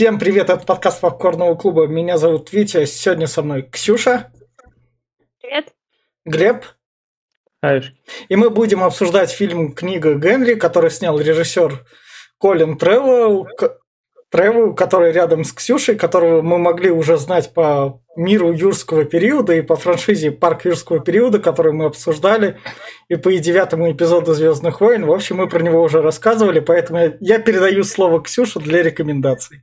Всем привет, это подкаст Попкорного клуба. Меня зовут Витя, сегодня со мной Ксюша. Привет. Глеб. Хайш. И мы будем обсуждать фильм «Книга Генри», который снял режиссер Колин Тревелл, Тревел, который рядом с Ксюшей, которого мы могли уже знать по миру юрского периода и по франшизе «Парк юрского периода», который мы обсуждали, и по девятому эпизоду «Звездных войн». В общем, мы про него уже рассказывали, поэтому я передаю слово Ксюше для рекомендаций.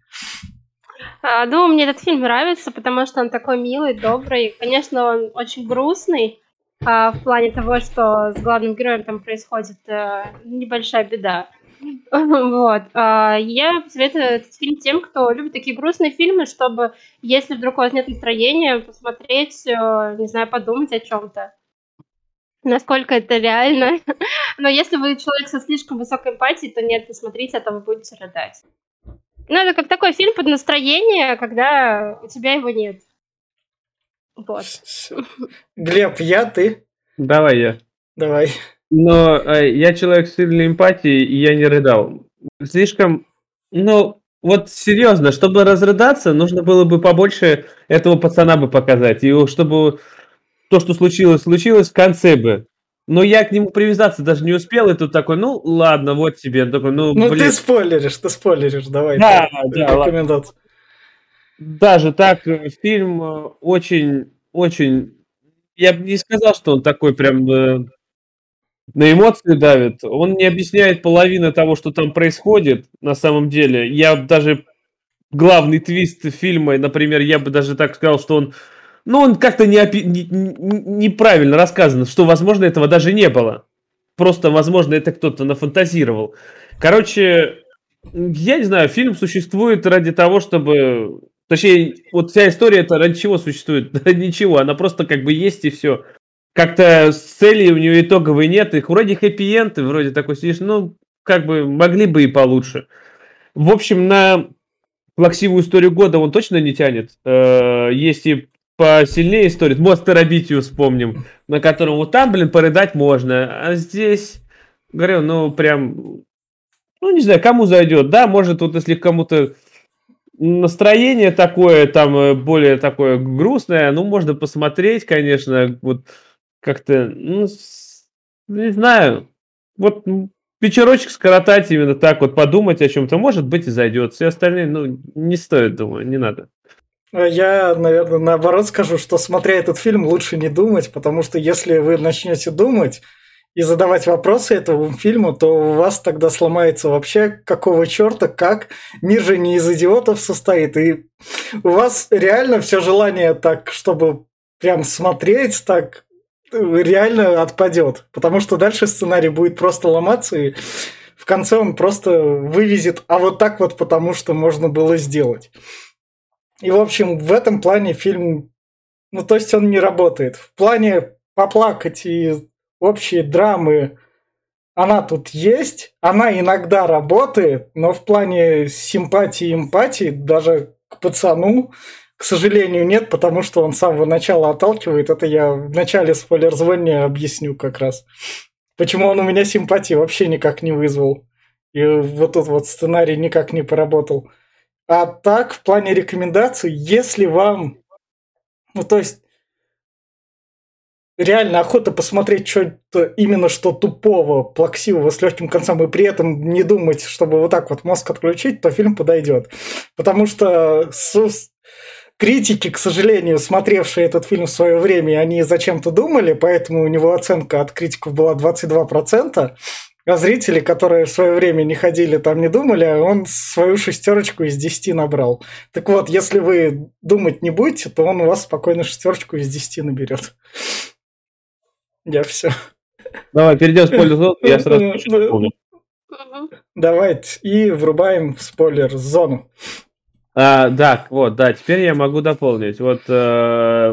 А, ну, мне этот фильм нравится, потому что он такой милый, добрый. Конечно, он очень грустный а, в плане того, что с главным героем там происходит а, небольшая беда. Вот. А, я советую этот фильм тем, кто любит такие грустные фильмы, чтобы, если вдруг у вас нет настроения, посмотреть, э, не знаю, подумать о чем-то. Насколько это реально. Но если вы человек со слишком высокой эмпатией, то нет, посмотрите, а то вы будете рыдать. Ну, это как такой фильм под настроение, когда у тебя его нет. Вот. Глеб, я, ты? Давай я. Давай. Но э, я человек с сильной эмпатией, и я не рыдал. Слишком, ну, вот серьезно, чтобы разрыдаться, нужно было бы побольше этого пацана бы показать. И чтобы то, что случилось, случилось в конце бы. Но я к нему привязаться даже не успел, и тут такой, ну ладно, вот тебе. Такой, ну, ну блин. ты спойлеришь, ты спойлеришь, давай. Да, да, рекомендация. Даже так, э, фильм э, очень, очень... Я бы не сказал, что он такой прям э, на эмоции давит. Он не объясняет половины того, что там происходит на самом деле. Я даже главный твист фильма, например, я бы даже так сказал, что он, ну, он как-то не, не, неправильно рассказан, что, возможно, этого даже не было. Просто, возможно, это кто-то нафантазировал. Короче, я не знаю, фильм существует ради того, чтобы... Точнее, вот вся история это ради чего существует? Ничего, она просто как бы есть и все как-то с целью у нее итоговой нет, их вроде хэппи-энд, вроде такой сидишь, ну, как бы могли бы и получше. В общем, на плаксивую историю года он точно не тянет. Э, есть и посильнее истории. Монстр Абитию вспомним, на котором вот там, блин, порыдать можно. А здесь, говорю, ну, прям, ну, не знаю, кому зайдет. Да, может, вот если кому-то настроение такое, там, э, более такое грустное, ну, можно посмотреть, конечно, вот как-то, ну, не знаю, вот вечерочек скоротать именно так вот, подумать о чем-то, может быть, и зайдет. Все остальные, ну, не стоит, думаю, не надо. А я, наверное, наоборот скажу, что смотря этот фильм, лучше не думать, потому что если вы начнете думать и задавать вопросы этому фильму, то у вас тогда сломается вообще какого черта, как мир же не из идиотов состоит, и у вас реально все желание так, чтобы прям смотреть так реально отпадет. Потому что дальше сценарий будет просто ломаться, и в конце он просто вывезет, а вот так вот потому, что можно было сделать. И, в общем, в этом плане фильм, ну, то есть он не работает. В плане поплакать и общие драмы она тут есть, она иногда работает, но в плане симпатии и эмпатии даже к пацану к сожалению, нет, потому что он с самого начала отталкивает. Это я в начале спойлер-звония объясню как раз. Почему он у меня симпатии вообще никак не вызвал. И вот тут вот сценарий никак не поработал. А так, в плане рекомендаций, если вам... Ну, то есть, реально охота посмотреть что-то именно что тупого, плаксивого, с легким концом, и при этом не думать, чтобы вот так вот мозг отключить, то фильм подойдет. Потому что с, критики, к сожалению, смотревшие этот фильм в свое время, они зачем-то думали, поэтому у него оценка от критиков была 22%, а зрители, которые в свое время не ходили там, не думали, он свою шестерочку из 10 набрал. Так вот, если вы думать не будете, то он у вас спокойно шестерочку из 10 наберет. Я все. Давай, перейдем в спойлер-зону, я сразу Давайте, и врубаем в спойлер-зону. А, да, вот, да, теперь я могу дополнить. Вот э,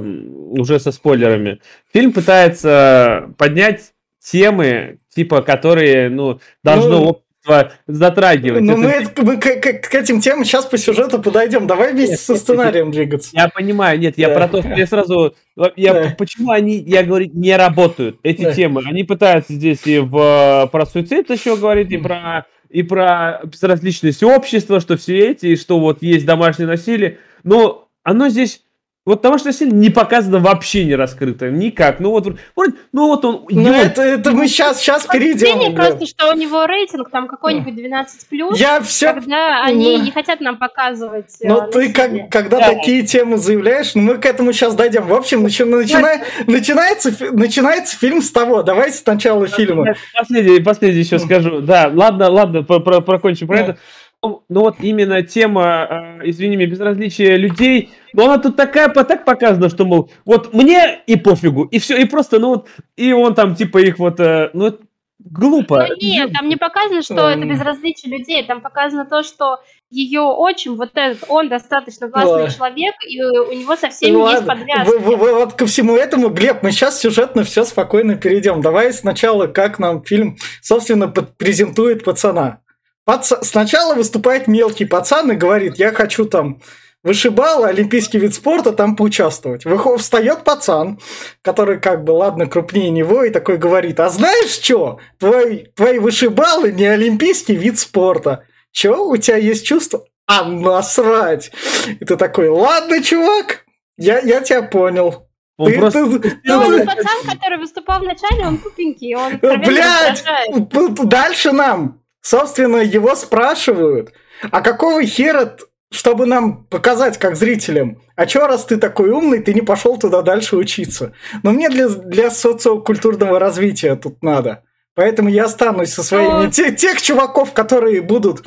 уже со спойлерами. Фильм пытается поднять темы, типа, которые, ну, должно ну, общество затрагивать. Ну, мы, это... мы к, к, к этим темам сейчас по сюжету подойдем. Давай вместе нет, со сценарием нет, двигаться. Я понимаю, нет, я да. про то, что я сразу... Я, да. Почему они, я говорю, не работают, эти да. темы? Они пытаются здесь и в, про суицид еще говорить, и про и про безразличность общества, что все эти, и что вот есть домашнее насилие. Но оно здесь вот домашнее насилие не показано вообще не раскрыто. Никак. Ну вот, ну вот он... Ну это, это мы сейчас, сейчас перейдем. просто, что у него рейтинг там какой-нибудь 12+, Я все... когда они ну, не хотят нам показывать э, Ну ты как, когда да. такие темы заявляешь, ну мы к этому сейчас дойдем. В общем, начи, начина, начинается, начинается фильм с того. Давайте сначала фильма. Последний, последний еще скажу. Да, ладно, ладно, про, про, прокончим про это. Ну, ну вот именно тема, э, извини меня, безразличия людей, но она тут такая, так показана, что, мол, вот мне и пофигу, и все, и просто, ну вот, и он там, типа, их вот, э, ну, глупо. Ну, нет, там не показано, что это безразличие людей, там показано то, что ее отчим, вот этот, он достаточно властный человек, и у него со всеми ну, есть подвязки. Вы, вы, вы, вот ко всему этому, Глеб, мы сейчас сюжетно все спокойно перейдем. Давай сначала, как нам фильм, собственно, презентует пацана. Пац... Сначала выступает мелкий пацан и говорит, я хочу там вышибал олимпийский вид спорта, там поучаствовать. Выход, встает пацан, который как бы, ладно, крупнее него, и такой говорит, а знаешь что, твой, твои вышибалы не олимпийский вид спорта. Чё, у тебя есть чувство? А насрать! И ты такой, ладно, чувак, я, я тебя понял. Он ты, просто... ты, ты, ну, он пацан, который выступал вначале, он тупенький, он Блядь! Дальше нам Собственно, его спрашивают, а какого хера, чтобы нам показать как зрителям, а чё, раз ты такой умный, ты не пошел туда дальше учиться? Но мне для, для социокультурного развития тут надо. Поэтому я останусь со своими... Те, тех чуваков, которые будут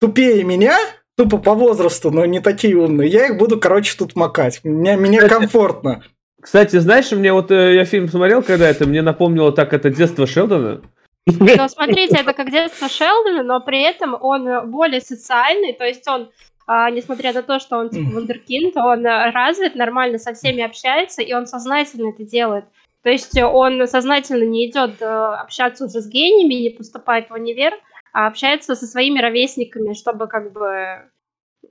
тупее меня, тупо по возрасту, но не такие умные, я их буду, короче, тут макать. Мне, мне комфортно. Кстати, знаешь, мне вот э, я фильм смотрел когда это, мне напомнило так это детство Шелдона. Но смотрите, это как детство Шелдона, но при этом он более социальный, то есть он а, несмотря на то, что он типа вундеркинд, он развит, нормально со всеми общается, и он сознательно это делает. То есть он сознательно не идет э, общаться уже с гениями, не поступает в универ, а общается со своими ровесниками, чтобы как бы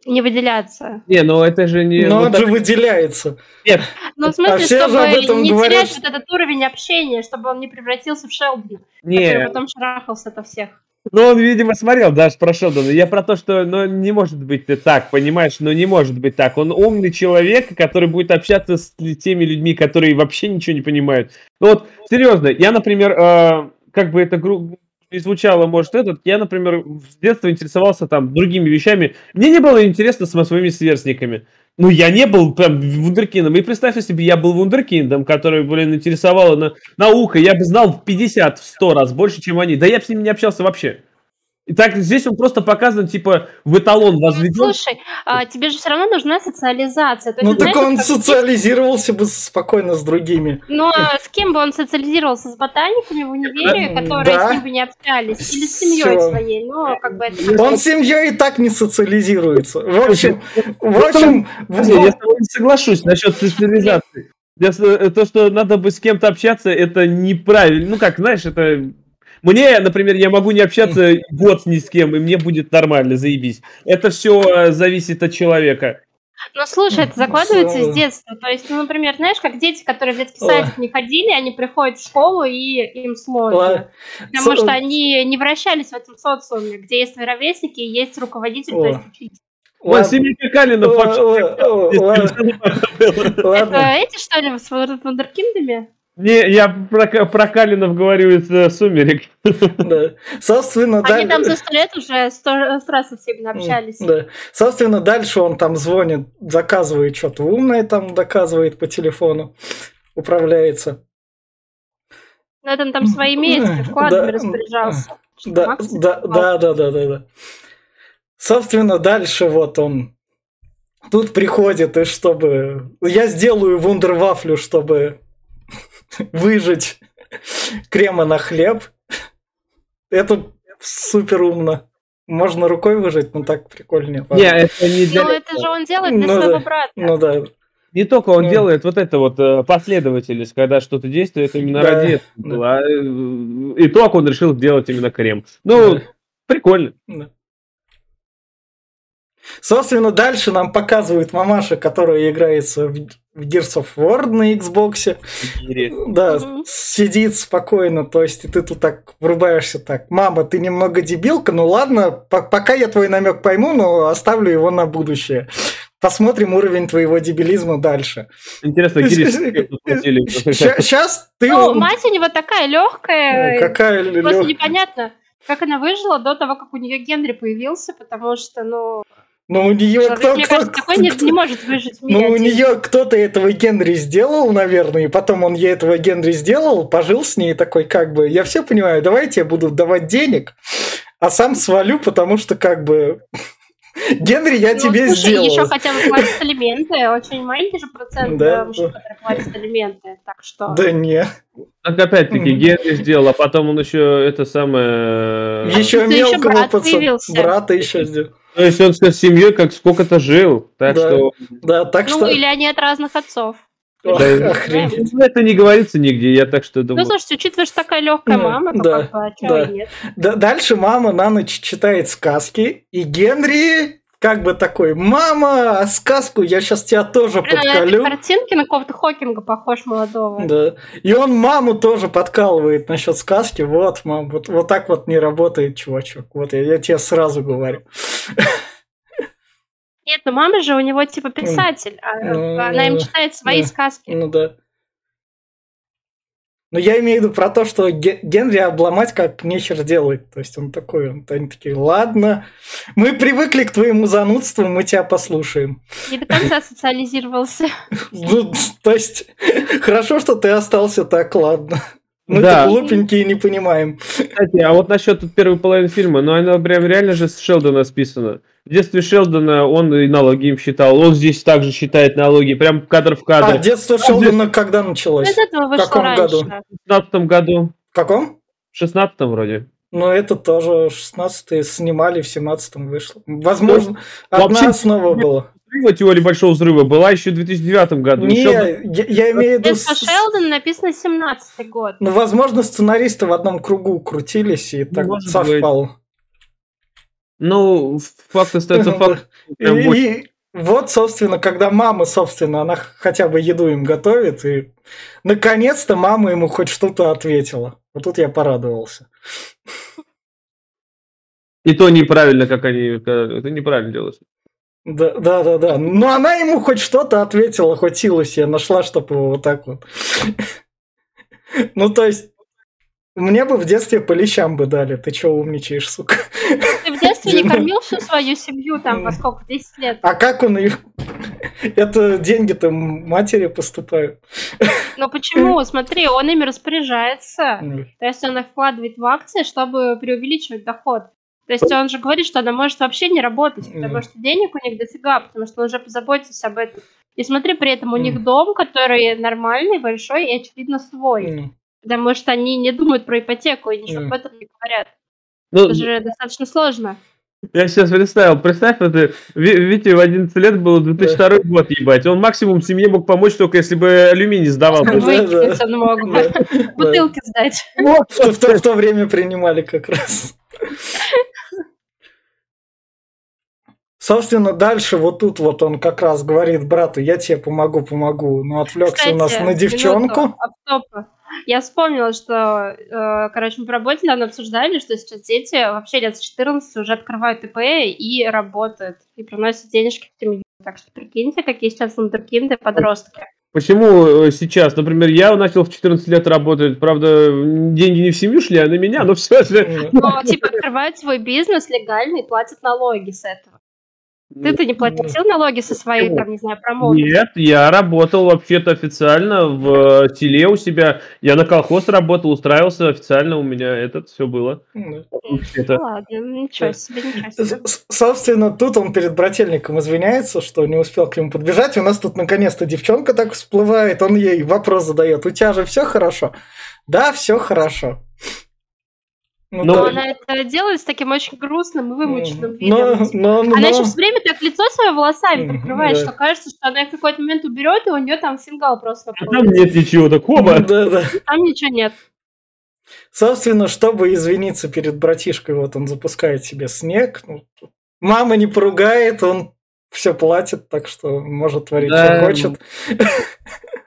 не выделяться. Не, ну это же не... Но ну, он так... же выделяется. Нет. Ну, в смысле, а чтобы не говорят... терять вот этот уровень общения, чтобы он не превратился в Шелби, Нет. который потом шарахался от всех. Ну, он, видимо, смотрел даже про Шелдона. Я про то, что, ну, не может быть так, понимаешь? Ну, не может быть так. Он умный человек, который будет общаться с теми людьми, которые вообще ничего не понимают. Ну, вот, серьезно, я, например, э, как бы это гру не звучало, может, этот, я, например, с детства интересовался там другими вещами. Мне не было интересно с своими сверстниками. Ну, я не был прям вундеркиндом. И представь себе, я был вундеркиндом, который, блин, интересовала на... наука. Я бы знал в 50, в 100 раз больше, чем они. Да я бы с ними не общался вообще. И так здесь он просто показан, типа, в эталон возведен. Слушай, а, тебе же все равно нужна социализация. То есть, ну, так знаешь, он как... социализировался бы спокойно с другими. Ну, а с кем бы он социализировался? С ботаниками в универе, которые да. с ним бы не общались? Или с семьей своей? Ну, как бы это... Он с семьей и так не социализируется. В общем, в общем... Я с тобой не соглашусь насчет социализации. Э, то, что надо бы с кем-то общаться, это неправильно. Ну, как, знаешь, это мне, например, я могу не общаться год ни с кем, и мне будет нормально, заебись. Это все э, зависит от человека. Ну, слушай, это закладывается с детства. То есть, ну, например, знаешь, как дети, которые в детский садик не ходили, они приходят в школу, и им сложно. Потому что они не вращались в этом социуме, где есть ровесники и есть руководитель, то есть учитель. Ой, Семенка Калина Это эти, что ли, с вундеркиндами? Не, я про, про Калинов говорю из э, «Сумерек». Да. Собственно, Они там за сто лет уже сто раз со всеми общались. Да. Собственно, дальше он там звонит, заказывает что-то умное, там доказывает по телефону, управляется. Ну, это он там своими этими вкладами да, распоряжался. Да, да, да, да, да, да, да. Собственно, дальше вот он тут приходит, и чтобы... Я сделаю вундервафлю, чтобы выжать крема на хлеб. Это супер умно. Можно рукой выжать, но так прикольнее. Не, это не для... Ну, это же он делает для ну, своего да. брата. Ну да. Не только он ну. делает вот это вот э, последовательность, когда что-то действует именно да, ради этого. Да. А, э, итог он решил сделать именно крем. Ну, да. прикольно. Да. Собственно, дальше нам показывают мамаша, которая играется в Gears of War на Xbox. Да, угу. сидит спокойно, то есть ты тут так врубаешься так. Мама, ты немного дебилка, ну ладно, пока я твой намек пойму, но оставлю его на будудущее. Посмотрим уровень твоего дебилизма дальше. Интересно, Сейчас ты... Ну, мать у него такая легкая. Какая легкая. Просто непонятно, как она выжила до того, как у нее Генри появился, потому что, ну... Ну, у нее кто, мне кто, кажется, такой кто, не, не может выжить Ну, у нее кто-то этого Генри сделал, наверное, и потом он ей этого Генри сделал, пожил с ней такой, как бы, я все понимаю, давайте я буду давать денег, а сам свалю, потому что, как бы, Генри, я ну, тебе слушай, сделал. еще хотя бы платят алименты, очень маленький же процент да? мужчин, которые платят алименты, так что... Да не. Так опять-таки, Генри сделал, а потом он еще это самое... Еще мелкого пацана, брата еще сделал. То есть он с семьей как сколько-то жил, так да, что... Да, так ну, что... или они от разных отцов. Ох, да, охренеть. Ну, это не говорится нигде, я так что думаю. Ну, слушайте, учитывая, что такая легкая мама, то да, как бы, а да. нет? Да, дальше мама на ночь читает сказки, и Генри как бы такой, мама, а сказку я сейчас тебя тоже Блин, подколю. На картинки на какого-то Хокинга похож молодого. Да. И он маму тоже подкалывает насчет сказки. Вот, мам, вот, вот так вот не работает, чувачок. Вот я, я тебе сразу говорю. Нет, ну мама же у него типа писатель, а ну, она им читает свои ну, сказки. Ну да. Но я имею в виду про то, что Генри обломать как нечер делает. То есть он такой, он, они такие, ладно, мы привыкли к твоему занудству, мы тебя послушаем. Не до конца социализировался. Ну, то есть, хорошо, что ты остался так, ладно. Мы да. глупенькие не понимаем. Кстати, а вот насчет первой половины фильма, ну она прям реально же с Шелдона списана. В детстве Шелдона он и налоги им считал, он здесь также считает налоги, прям кадр в кадр. А детство Шелдона когда началось? В каком году? В 16 году. В каком? В 16 вроде. Ну, это тоже 16 снимали, в 17 вышло. Возможно, ну, одна вообще, основа была. Теория Большого Взрыва была еще в 2009 году. Не, Шелдон... я, я имею в виду... Детство Шелдон написано 17 год. Ну, возможно, сценаристы в одном кругу крутились, и так Может совпало. Быть. Ну, факт остается факт. И, и вот, собственно, когда мама, собственно, она хотя бы еду им готовит, и наконец-то мама ему хоть что-то ответила. Вот тут я порадовался. И то неправильно, как они... Это неправильно делаешь. Да, да, да, да. Но она ему хоть что-то ответила, хоть силу себе нашла, чтобы его вот так вот. Ну, то есть, мне бы в детстве по лещам бы дали. Ты чё умничаешь, сука? Ты в детстве не кормил всю свою семью там во сколько? 10 лет? А как он их... Это деньги-то матери поступают. Ну почему? Смотри, он ими распоряжается. То есть он их вкладывает в акции, чтобы преувеличивать доход. То есть он же говорит, что она может вообще не работать, потому что денег у них дофига, потому что он уже позаботится об этом. И смотри, при этом у них дом, который нормальный, большой и, очевидно, свой. Потому что они не думают про ипотеку и ничего mm. об этом не говорят. Ну, это же достаточно сложно. Я сейчас представил, представь, это Вите в 11 лет было 2002 да. год, ебать. Он максимум семье мог помочь, только если бы алюминий сдавал. Выкинуть он мог бы. Бутылки сдать. Вот, в то время принимали как раз. Собственно, дальше вот тут вот он как раз говорит брату, я тебе помогу, помогу. Но отвлекся Кстати, у нас на девчонку. Минуту, я вспомнила, что, э, короче, мы по работе недавно обсуждали, что сейчас дети вообще лет с 14 уже открывают ИП и работают, и приносят денежки в семью. Так что прикиньте, какие сейчас вундеркинды подростки. Почему э, сейчас? Например, я начал в 14 лет работать, правда, деньги не в семью шли, а на меня, но все же... Ну, типа, открывают свой бизнес легально и платят налоги с этого. Ты-то не платил налоги со своей, там, не знаю, промоутером? Нет, я работал вообще-то официально в селе э, у себя. Я на колхоз работал, устраивался официально, у меня это все было. Ну, ладно, ничего себе, ничего себе. Собственно, тут он перед брательником извиняется, что не успел к нему подбежать. У нас тут наконец-то девчонка так всплывает, он ей вопрос задает. У тебя же все хорошо? Да, все хорошо. Ну, но, но она это делает с таким очень грустным и вымученным видом. Но, но, но, она еще все время так лицо свое волосами прикрывает, да. что кажется, что она в какой-то момент уберет, и у нее там сингал просто. А там нет ничего такого. Да, да. Там ничего нет. Собственно, чтобы извиниться перед братишкой, вот он запускает себе снег. Ну, мама не поругает, он все платит, так что может творить, да. что хочет.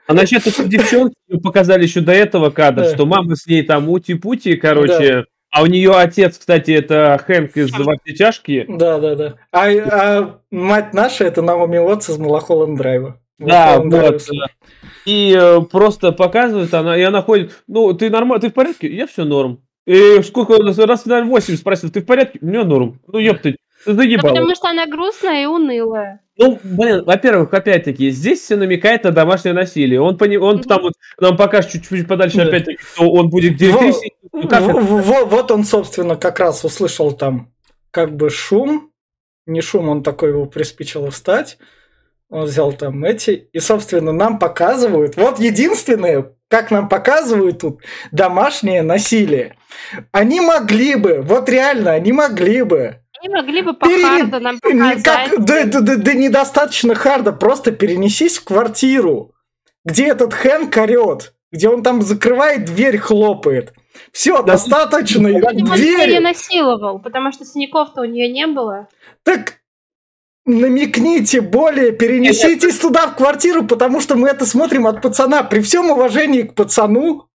А насчет этой девчонки показали еще до этого кадра, да. что мама с ней там ути-пути, короче, да. А у нее отец, кстати, это Хэнк из «Во чашки». Да, да, да. А, а мать наша это Наоми Уотс из Малахолланд Драйва. Да, вот. И э, просто показывает она, и она ходит, ну, ты нормально, ты в порядке? Я все норм. И сколько у нас, раз, наверное, 8 спросил, ты в порядке? У меня норм. Ну, ёпты, потому что она грустная и унылая. Ну, блин, во-первых, опять-таки, здесь все намекает на домашнее насилие. Он, пони... он mm-hmm. там вот нам покажет чуть-чуть подальше, да. опять-таки, что он будет директрисой. Ну, вот, вот он, собственно, как раз услышал там как бы шум. Не шум, он такой его приспичило встать. Он взял там эти. И, собственно, нам показывают. Вот единственное, как нам показывают тут, домашнее насилие. Они могли бы, вот реально, они могли бы они могли бы по Пере... харду нам показать. Как... Да, да, да, да недостаточно харда, просто перенесись в квартиру, где этот Хэнк орет, где он там закрывает дверь, хлопает. Все, да, достаточно. Видимо, дверь. Он насиловал, потому что синяков-то у нее не было. Так намекните более, перенеситесь туда в квартиру, потому что мы это смотрим от пацана. При всем уважении к пацану,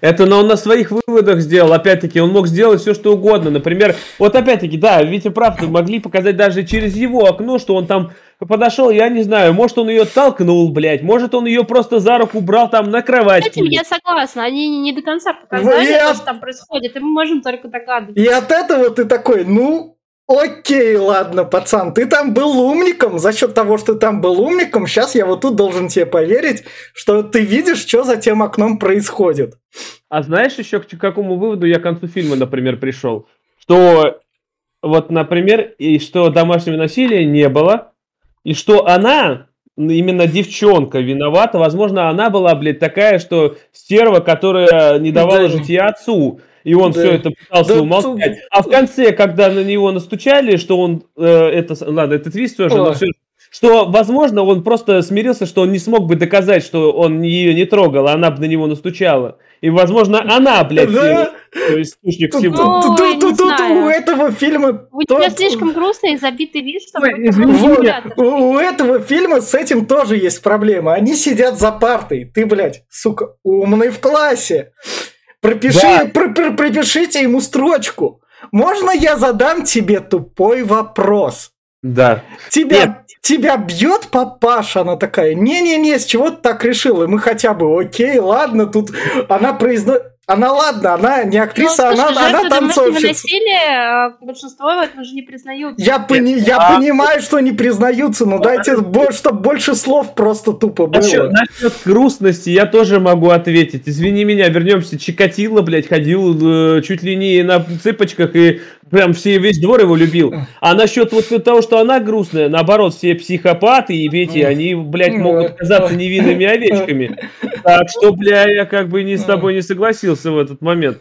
это но он на своих выводах сделал. Опять-таки, он мог сделать все, что угодно. Например, вот опять-таки, да, Витя прав, могли показать даже через его окно, что он там подошел, я не знаю, может, он ее толкнул, блядь, может, он ее просто за руку брал там на кровать. С этим я согласна, они не до конца показали, я... что там происходит, и мы можем только догадываться. И от этого ты такой, ну, Окей, ладно, пацан, ты там был умником, за счет того, что ты там был умником, сейчас я вот тут должен тебе поверить, что ты видишь, что за тем окном происходит. А знаешь еще к какому выводу я к концу фильма, например, пришел? Что вот, например, и что домашнего насилия не было, и что она, именно девчонка виновата, возможно, она была, блядь, такая, что стерва, которая не давала да. жития отцу, и он да. все это пытался да, умолчать. Тут... А в конце, когда на него настучали, что он э, это, ладно, этот твист тоже, но все, что, возможно, он просто смирился, что он не смог бы доказать, что он ее не трогал, а она бы на него настучала. И, возможно, она, блядь, да? источник всего. Ну, тут у этого фильма... У тебя слишком грустный и забитый вид, чтобы... У этого фильма с этим тоже есть проблема. Они сидят за партой. Ты, блядь, сука, умный в классе. Пропиши, да. про, про, пропишите ему строчку. Можно я задам тебе тупой вопрос? Да. Тебя, Нет. тебя бьет папаша? Она такая, не-не-не, с чего ты так решил? И мы хотя бы, окей, ладно, тут она произносит... Она, ладно, она не актриса, ну, она, она танцовщица. насилие а, большинство в этом уже не признаются. Я, пони, я а... понимаю, что не признаются, но дайте, чтобы больше слов просто тупо было. Насчет, насчет грустности я тоже могу ответить. Извини меня, вернемся. Чикатило, блядь, ходил э, чуть ли не на цыпочках и прям все, весь двор его любил. А насчет вот того, что она грустная, наоборот, все психопаты и Вети, они, блядь, могут казаться невинными овечками. Так что, бля, я как бы не с тобой не согласился в этот момент.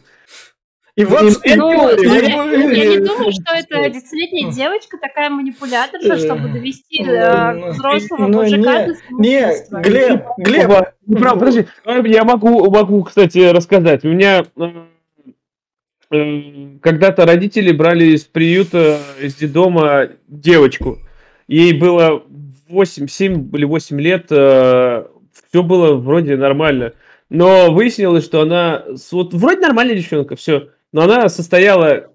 И вот, ну, я, я не думаю, что это десятилетняя девочка такая манипуляторша, чтобы довести э, взрослого ну, мужика не, до Не, Глеб, Глеб. Правда, подожди, я могу, могу, кстати, рассказать. У меня когда-то родители брали из приюта, из детдома девочку. Ей было 8, 7 или 8 лет, э, все было вроде нормально. Но выяснилось, что она... Вот вроде нормальная девчонка, все. Но она состояла...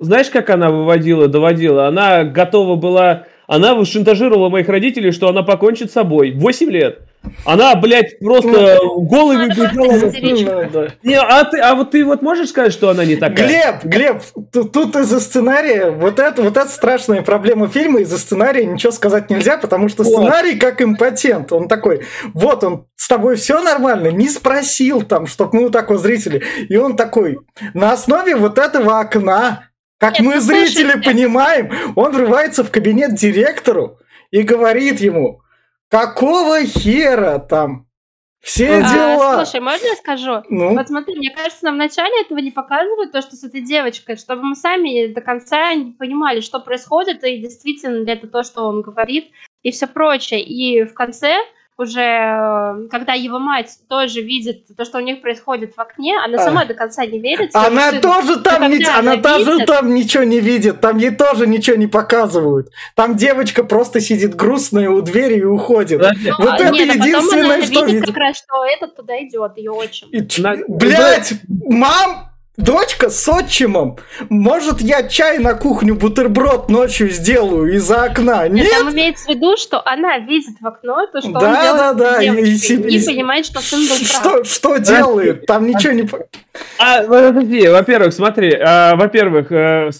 Знаешь, как она выводила, доводила? Она готова была... Она шантажировала моих родителей, что она покончит с собой. 8 лет. Она, блядь, просто голый выбегала. Не, а ты, а вот ты вот можешь сказать, что она не такая? Глеб, Глеб, тут, тут из-за сценария, вот это, вот это страшная проблема фильма, из-за сценария ничего сказать нельзя, потому что сценарий как импотент. Он такой, вот он, с тобой все нормально, не спросил там, чтобы мы вот так вот зрители. И он такой, на основе вот этого окна, как Нет, мы, ну, зрители, слушай, понимаем, он врывается в кабинет директору и говорит ему, Какого хера там? Все а, дела. Слушай, можно я скажу? Ну? Вот смотри, мне кажется, нам вначале этого не показывают, то, что с этой девочкой, чтобы мы сами до конца не понимали, что происходит, и действительно ли это то, что он говорит, и все прочее. И в конце уже, э, когда его мать тоже видит то, что у них происходит в окне, она сама а. до конца не верит. Она сыну. тоже там, не, она, она тоже видит, там ничего не видит, там ей тоже ничего не показывают. Там девочка просто сидит грустная у двери и уходит. Ну, вот это нет, единственное, что видит. видит. как раз, что этот туда идет, ее отчим. И, Блять, мам, Дочка с отчимом. Может, я чай на кухню, бутерброд ночью сделаю из-за окна? Нет? Там имеется в виду, что она видит в окно то, что да, он делает да, да. И, и, и понимает, что сын был прав. Что, что делает? Там ничего не... А, подожди, во-первых, смотри, а, во-первых, э,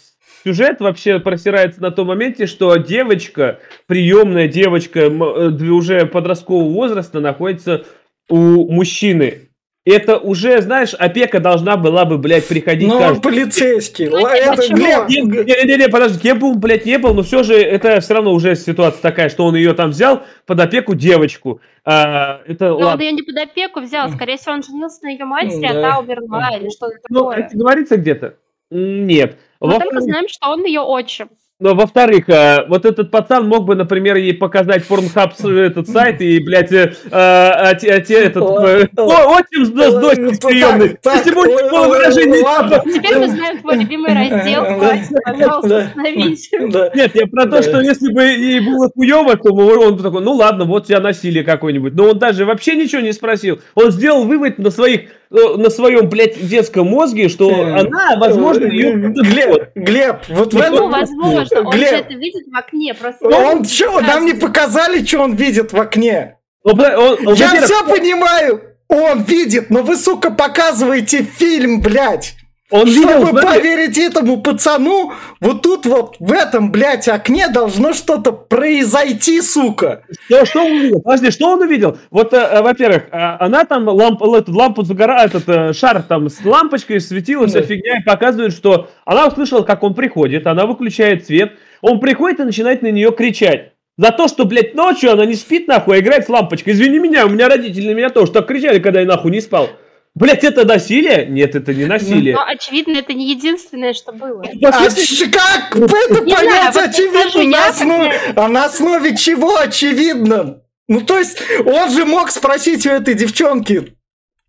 сюжет вообще просирается на том моменте, что девочка, приемная девочка э, уже подросткового возраста находится у мужчины это уже, знаешь, опека должна была бы, блядь, приходить Ну, каждый... полицейский. Ну, это, Глеб... Не-не-не, подожди, кем бы он, блядь, не был, но все же это все равно уже ситуация такая, что он ее там взял под опеку девочку. А, это, но он ее не под опеку взял, скорее всего, он женился на ее матери, да. а та умерла или что-то ну, такое. Ну, это говорится где-то? Нет. Мы только знаем, что он ее отчим. Но, во-вторых, э, вот этот пацан мог бы, например, ей показать порнхаб этот сайт и, блядь, э, а, а, те, этот, э, очень с дочкой приемный. Если бы не было выражения... Теперь мы знаем твой любимый раздел, пожалуйста, остановись. Нет, я про то, что если бы ей было хуево, то он бы такой, ну ладно, вот тебя насилие какое-нибудь. Но он даже вообще ничего не спросил. Он сделал вывод на своих Э, на своем, блядь, детском мозге, что э, она, возможно, ее... Э, Глеб, Глеб, вот в этом... Ну, возможно, он Глеб. это видит в окне. Просто он что, нам не показали, что он видит в окне? Он, он, он, Я все понимаю, он видит, но вы, сука, показываете фильм, блядь. Он Чтобы видел, поверить этому пацану, вот тут вот в этом, блядь, окне должно что-то произойти, сука. Что, что он увидел? Подожди, что он увидел? Вот, э, э во-первых, э, она там ламп, эту лампу загорает, этот э, шар там с лампочкой светила, вся фигня, и показывает, что она услышала, как он приходит, она выключает свет, он приходит и начинает на нее кричать. За то, что, блядь, ночью она не спит, нахуй, а играет с лампочкой. Извини меня, у меня родители на меня тоже так кричали, когда я нахуй не спал. Блять, это насилие? Нет, это не насилие. Но, очевидно, это не единственное, что было. А как это понять очевидно? На основе, а на основе чего очевидно? Ну, то есть, он же мог спросить у этой девчонки,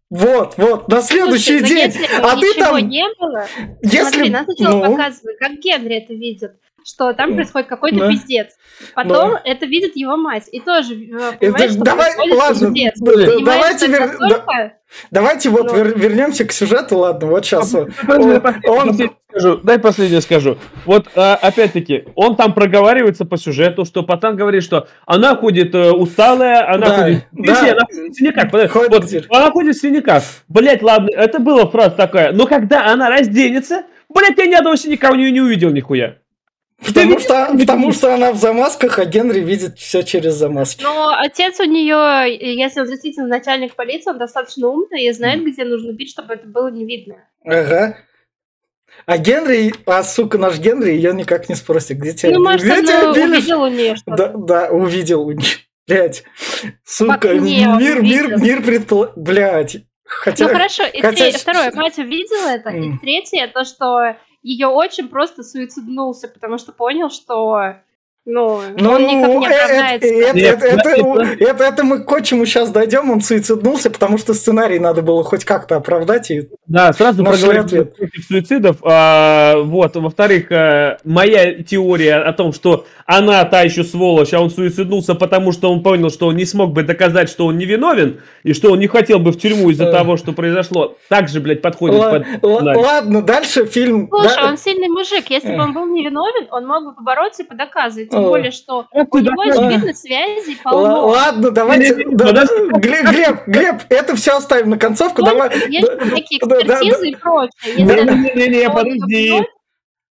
вот, вот, на следующий Слушай, день. Если а ты там не было, если смотри, нас сначала ну... показывают, как Генри это видит что там происходит какой-то да. пиздец. Потом да. это видит его мать. И тоже э, понимает, это, что давай, ладно, пиздец. Давайте, вер... да, давайте вот вер... вернемся к сюжету, ладно, вот сейчас. Он... Скажу, дай последнее скажу. Вот а, опять-таки, он там проговаривается по сюжету, что Патан говорит, что она ходит э, усталая, она да, ходит... Да. Она ходит в синяках. Ходит. Вот, она ходит в синяках. Блять, ладно, это была фраза такая. Но когда она разденется, блять, я ни одного синяка у нее не увидел нихуя. Потому что, потому что она в замазках, а Генри видит все через замазки. Но отец у нее, если он действительно начальник полиции, он достаточно умный и знает, где нужно бить, чтобы это было не видно. Ага. А Генри, а сука, наш Генри, ее никак не спросит, где тебя Ну, может, где тебя увидел у нее что-то. Да, да, увидел у нее. Блять, сука, мир, мир, мир предпол... Блять. Хотя, ну хорошо, и хотя... второе, мать увидела это, mm. и третье, то, что ее очень просто суициднулся, потому что понял, что ну, ну он никак не оправдается. Это, это, это, это, это мы к отчиму сейчас дойдем, он суициднулся, потому что сценарий надо было хоть как-то оправдать. И да, сразу проговорим против суицидов. А, вот, во-вторых, а, моя теория о том, что она та еще сволочь, а он суициднулся, потому что он понял, что он не смог бы доказать, что он невиновен, и что он не хотел бы в тюрьму из-за того, что произошло. Также, блядь, подходит под... Ладно, дальше фильм... Слушай, он сильный мужик. Если бы он был невиновен, он мог бы побороться и подоказывать. Тем более, что у него, очевидно, связи полно. Ладно, давайте... Глеб, Глеб, это все оставим на концовку. Давай. Есть такие экспертизы и прочее. Не-не-не, подожди.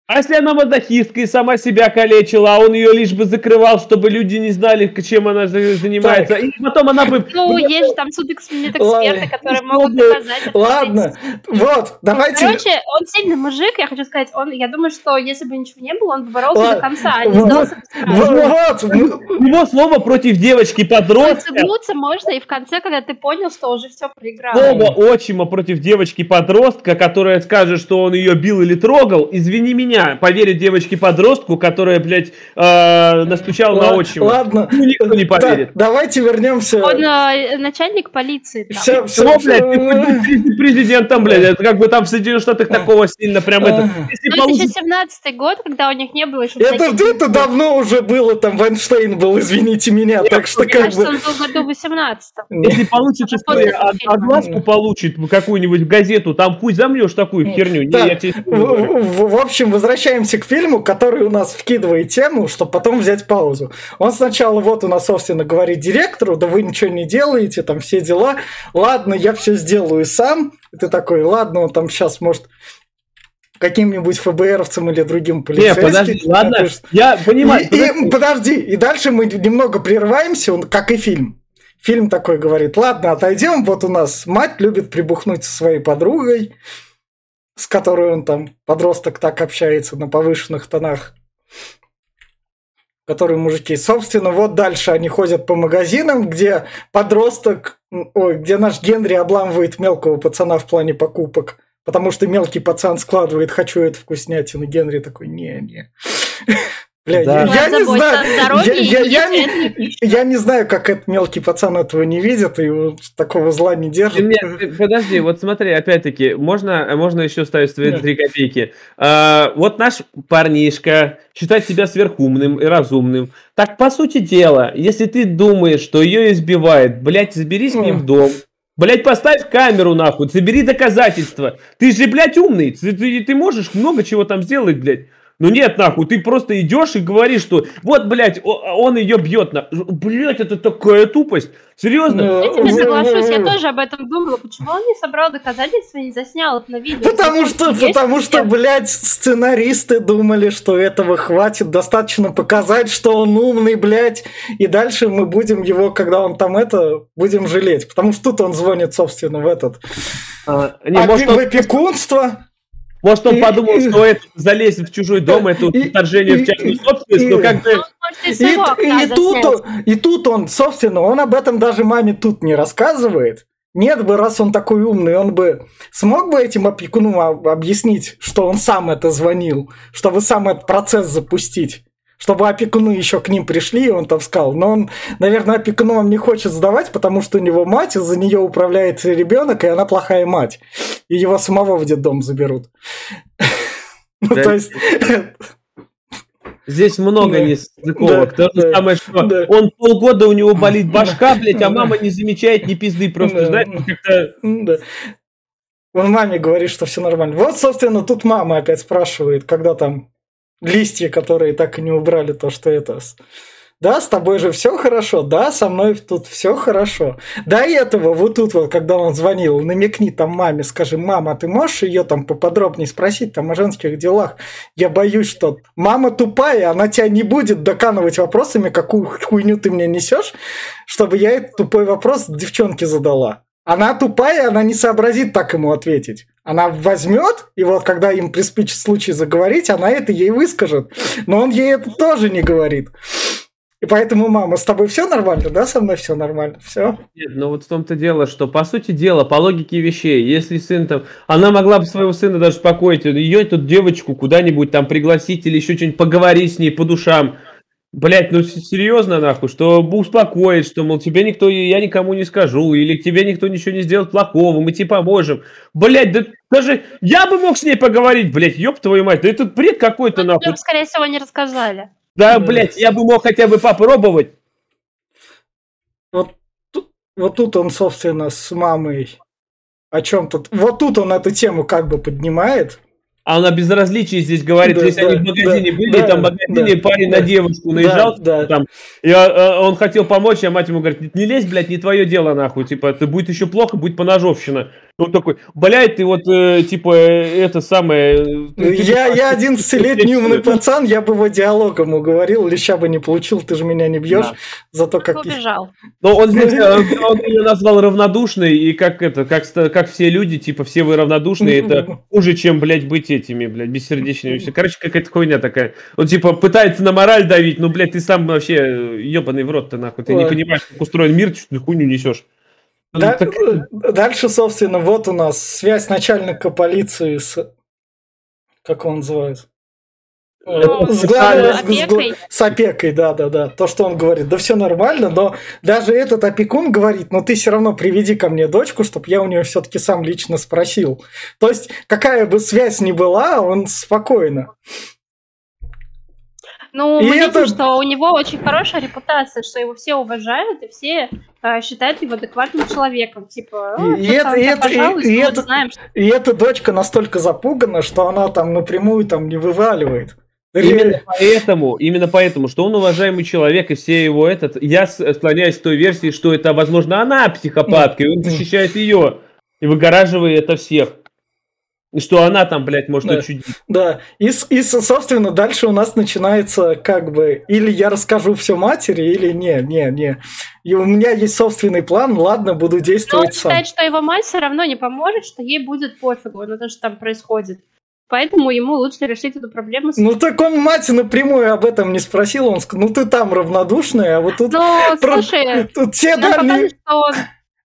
А если она мазохистка и сама себя калечила, а он ее лишь бы закрывал, чтобы люди не знали, чем она занимается. Так. И потом она бы... Ну, есть там судмедэксперты, которые могут доказать. Ладно, вот, давайте... Короче, он сильный мужик, я хочу сказать, он, я думаю, что если бы ничего не было, он бы боролся Ладно. до конца, а не сдался. Вот, Его слово против девочки подростка. Поцелуться можно и в конце, когда ты понял, что уже все проиграл. Слово отчима против девочки подростка, которая скажет, что он ее бил или трогал, извини меня, меня поверит девочке-подростку, которая, блядь, э, настучала на отчима? Ладно. Ну, никто не поверит. Да, давайте вернемся. Он э, начальник полиции. Там. Все, все, Что, блядь, ты будь президентом, блядь, это как бы там в Соединенных Штатах такого сильно прям это... Если Ну, это еще 17-й год, когда у них не было еще... Это, всяких- это давно уже было, там Вайнштейн был, извините меня, так что Мне как кажется, бы... он был году 18 Если получится, что огласку получит какую-нибудь газету, там пусть замнешь такую херню. Не, Так, я тебе в, в- в общем, возвращаемся к фильму, который у нас вкидывает тему, чтобы потом взять паузу. Он сначала вот у нас, собственно, говорит директору, да вы ничего не делаете, там все дела. Ладно, я все сделаю сам. И ты такой, ладно, он там сейчас может каким-нибудь ФБРовцем или другим Не, полицейским. подожди, ладно, напишет. я понимаю. И- и- подожди. подожди, и дальше мы немного прерываемся, как и фильм. Фильм такой говорит, ладно, отойдем, вот у нас мать любит прибухнуть со своей подругой, с которой он там, подросток, так общается на повышенных тонах, которые мужики. Собственно, вот дальше они ходят по магазинам, где подросток, ой, где наш Генри обламывает мелкого пацана в плане покупок, потому что мелкий пацан складывает «хочу эту вкуснятину». Генри такой «не-не». Бля, Да. я, я не знаю, здоровье я, я- я не, я не знаю, как этот мелкий пацан этого не видит и его такого зла не держит. ты- подожди, вот смотри, опять-таки, можно, можно еще ставить свои три копейки. А, вот наш парнишка считает себя сверхумным и разумным. Так, по сути дела, если ты думаешь, что ее избивает, блядь, заберись к ним в дом. Блять, поставь камеру нахуй, собери доказательства. Ты же, блядь, умный. Ты, ты- ты можешь много чего там сделать, блядь. Ну нет, нахуй, ты просто идешь и говоришь, что вот, блядь, он ее бьет. На... Блядь, это такая тупость. Серьезно? Ну, Я тебе соглашусь, я тоже об этом думала. Почему он не собрал доказательства и не заснял это на видео? Потому что, Есть потому что, блядь, сценаристы думали, что этого хватит, достаточно показать, что он умный, блядь, и дальше мы будем его, когда он там это, будем жалеть. Потому что тут он звонит, собственно, в этот. А, не, А может, в он, опекунство. Может, он и- подумал, что это залезть в чужой дом, это и- вторжение и- в частную собственность, но как бы... И И, тут, и тут он, собственно, он об этом даже маме тут не рассказывает. Нет бы, раз он такой умный, он бы смог бы этим опекуну об- объяснить, что он сам это звонил, чтобы сам этот процесс запустить. Чтобы опекуны еще к ним пришли, и он там сказал. Но он, наверное, опекуном не хочет сдавать, потому что у него мать, из-за нее управляет ребенок, и она плохая мать. И его самого в детдом заберут. Ну, то есть... Здесь много Да. нестыковок. Да, То же да, самое, что да. он полгода у него болит башка, блядь, а мама не замечает ни пизды. Просто, Да. знаешь, как-то... Да. Он маме говорит, что все нормально. Вот, собственно, тут мама опять спрашивает, когда там листья, которые так и не убрали, то, что это... Да, с тобой же все хорошо, да, со мной тут все хорошо. До этого, вот тут вот, когда он звонил, намекни там маме, скажи, мама, ты можешь ее там поподробнее спросить там о женских делах? Я боюсь, что мама тупая, она тебя не будет доканывать вопросами, какую хуйню ты мне несешь, чтобы я этот тупой вопрос девчонке задала. Она тупая, она не сообразит так ему ответить. Она возьмет, и вот когда им приспичит случай заговорить, она это ей выскажет. Но он ей это тоже не говорит. И поэтому, мама, с тобой все нормально, да? Со мной все нормально. Все. Нет, но вот в том-то дело, что по сути дела, по логике вещей, если сын там, она могла бы своего сына даже успокоить, ее эту девочку куда-нибудь там пригласить или еще что-нибудь поговорить с ней по душам. Блять, ну серьезно нахуй, что успокоить, что, мол, тебе никто, я никому не скажу, или к тебе никто ничего не сделает плохого, мы тебе поможем. Блять, да даже я бы мог с ней поговорить, блять, ёб твою мать, да это бред какой-то Ну, нахуй. тебе, скорее всего, не рассказали. Да, блять, я бы мог хотя бы попробовать. Вот, тут- вот тут он, собственно, с мамой о чем тут. Вот тут он эту тему как бы поднимает. А она безразличие здесь говорит, Да, если да, они в магазине да, были, да, там в магазине да, парень да. на девушку наезжал, Да, да. там, и а, а, он хотел помочь, а мать ему говорит, не лезь, блядь, не твое дело, нахуй, типа, это будет еще плохо, будет поножовщина. И Он такой, блядь, ты вот, э, типа, э, это самое... э, ты- ты- Я, я ты- 11-летний умный пацан, я бы его диалогом уговорил, леща бы не получил, ты же меня не бьешь. Да. Зато Как как... убежал. Но он здесь, э, он ее назвал равнодушной, и как это, как, как все люди, типа, все вы равнодушные, это хуже, чем, блядь, быть этими, блядь, бессердечными. Все. Короче, какая-то хуйня такая. Он, типа, пытается на мораль давить, ну, блядь, ты сам вообще ебаный в рот-то, нахуй, ты не Ой. понимаешь, как устроен мир, ты хуйню несешь. Ну, Да- так- Дальше, собственно, вот у нас связь начальника полиции с... Как он называется? Ну, с, главной, опекой. С, с опекой, да, да, да. То, что он говорит, да все нормально, но даже этот опекун говорит, ну ты все равно приведи ко мне дочку, чтобы я у нее все-таки сам лично спросил. То есть, какая бы связь ни была, он спокойно. Ну, мы это... видим, что у него очень хорошая репутация, что его все уважают и все э, считают его адекватным человеком. Типа, и, это, и, это, и, и, это, знаем, что... и эта дочка настолько запугана, что она там напрямую там не вываливает. Именно поэтому, именно поэтому, что он уважаемый человек, и все его этот... Я склоняюсь к той версии, что это, возможно, она психопатка, и он защищает ее, и выгораживает это всех. И что она там, блядь, может да, учудить. Да. И, и, собственно, дальше у нас начинается как бы или я расскажу все матери, или не, не, не. И у меня есть собственный план, ладно, буду действовать Но он сам. считает, что его мать все равно не поможет, что ей будет пофигу на то, что там происходит. Поэтому ему лучше решить эту проблему. Ну так он мать напрямую об этом не спросил, он сказал, ну ты там равнодушная, а вот тут... Ну, про... слушай, тут все дали... что он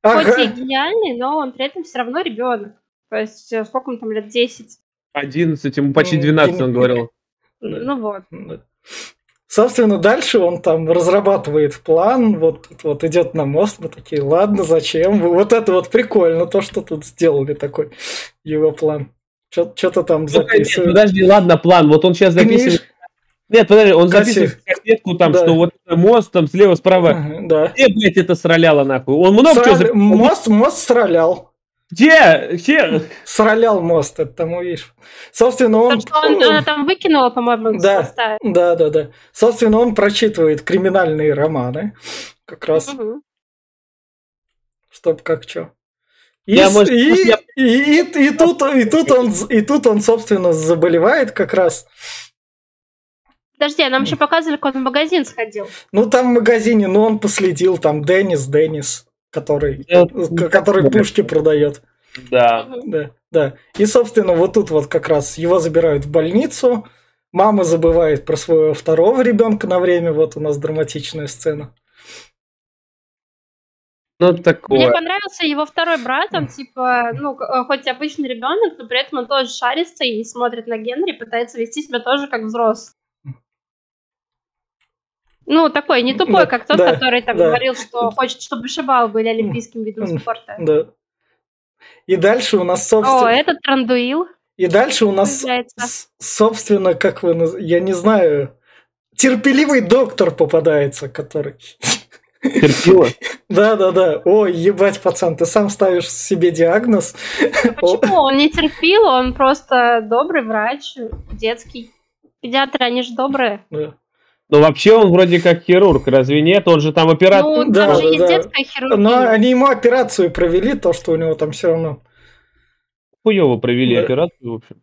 ага. хоть и гениальный, но он при этом все равно ребенок. То есть э, сколько он там лет 10? 11, ему почти 12 он говорил. Ну вот. Собственно, дальше он там разрабатывает план, вот, вот идет на мост, мы такие, ладно, зачем? Вот это вот прикольно, то, что тут сделали такой его план. Что-то там записывает. Нет, подожди, ладно, план. Вот он сейчас записывает. Книж... Нет, подожди, он записывает конфетку там, да. что вот мост там слева, справа. Ага, да. Где, блядь, это сраляло нахуй? Он много Срал... чего Мост, мост сралял. Где? Где? Сралял мост, это там увидишь. Собственно, он... что он, она там выкинула, по-моему, да, да, да, да. Собственно, он прочитывает криминальные романы. Как раз. Угу. Чтоб как что. И, я, может, и, я... и, и, и, и, тут, и, тут он, и тут он, собственно, заболевает как раз. Подожди, а нам еще показывали, как он в магазин сходил. Ну, там в магазине, ну, он последил, там Деннис, Деннис, который, я... который пушки продает. Да. Да, да. И, собственно, вот тут вот как раз его забирают в больницу, мама забывает про своего второго ребенка на время, вот у нас драматичная сцена. Ну, такое. Мне понравился его второй брат, он типа, ну, э, хоть обычный ребенок, но при этом он тоже шарится и смотрит на Генри, пытается вести себя тоже как взрослый. Ну, такой, не тупой, да, как тот, да, который там да. говорил, что хочет, чтобы шибал были олимпийским видом спорта. Да. И дальше у нас, собственно... О, этот Трандуил. И дальше у нас, собственно, как вы... Я не знаю... Терпеливый доктор попадается, который... Терпила? Да, да, да. Ой, ебать, пацан, ты сам ставишь себе диагноз. почему? Он не терпил, он просто добрый врач, детский. Педиатры, они же добрые. Да. Ну, вообще он вроде как хирург, разве нет? Он же там операцию... Ну, да, там же есть да. детская хирургия. Но они ему операцию провели, то, что у него там все равно... Хуево провели да. операцию, в общем.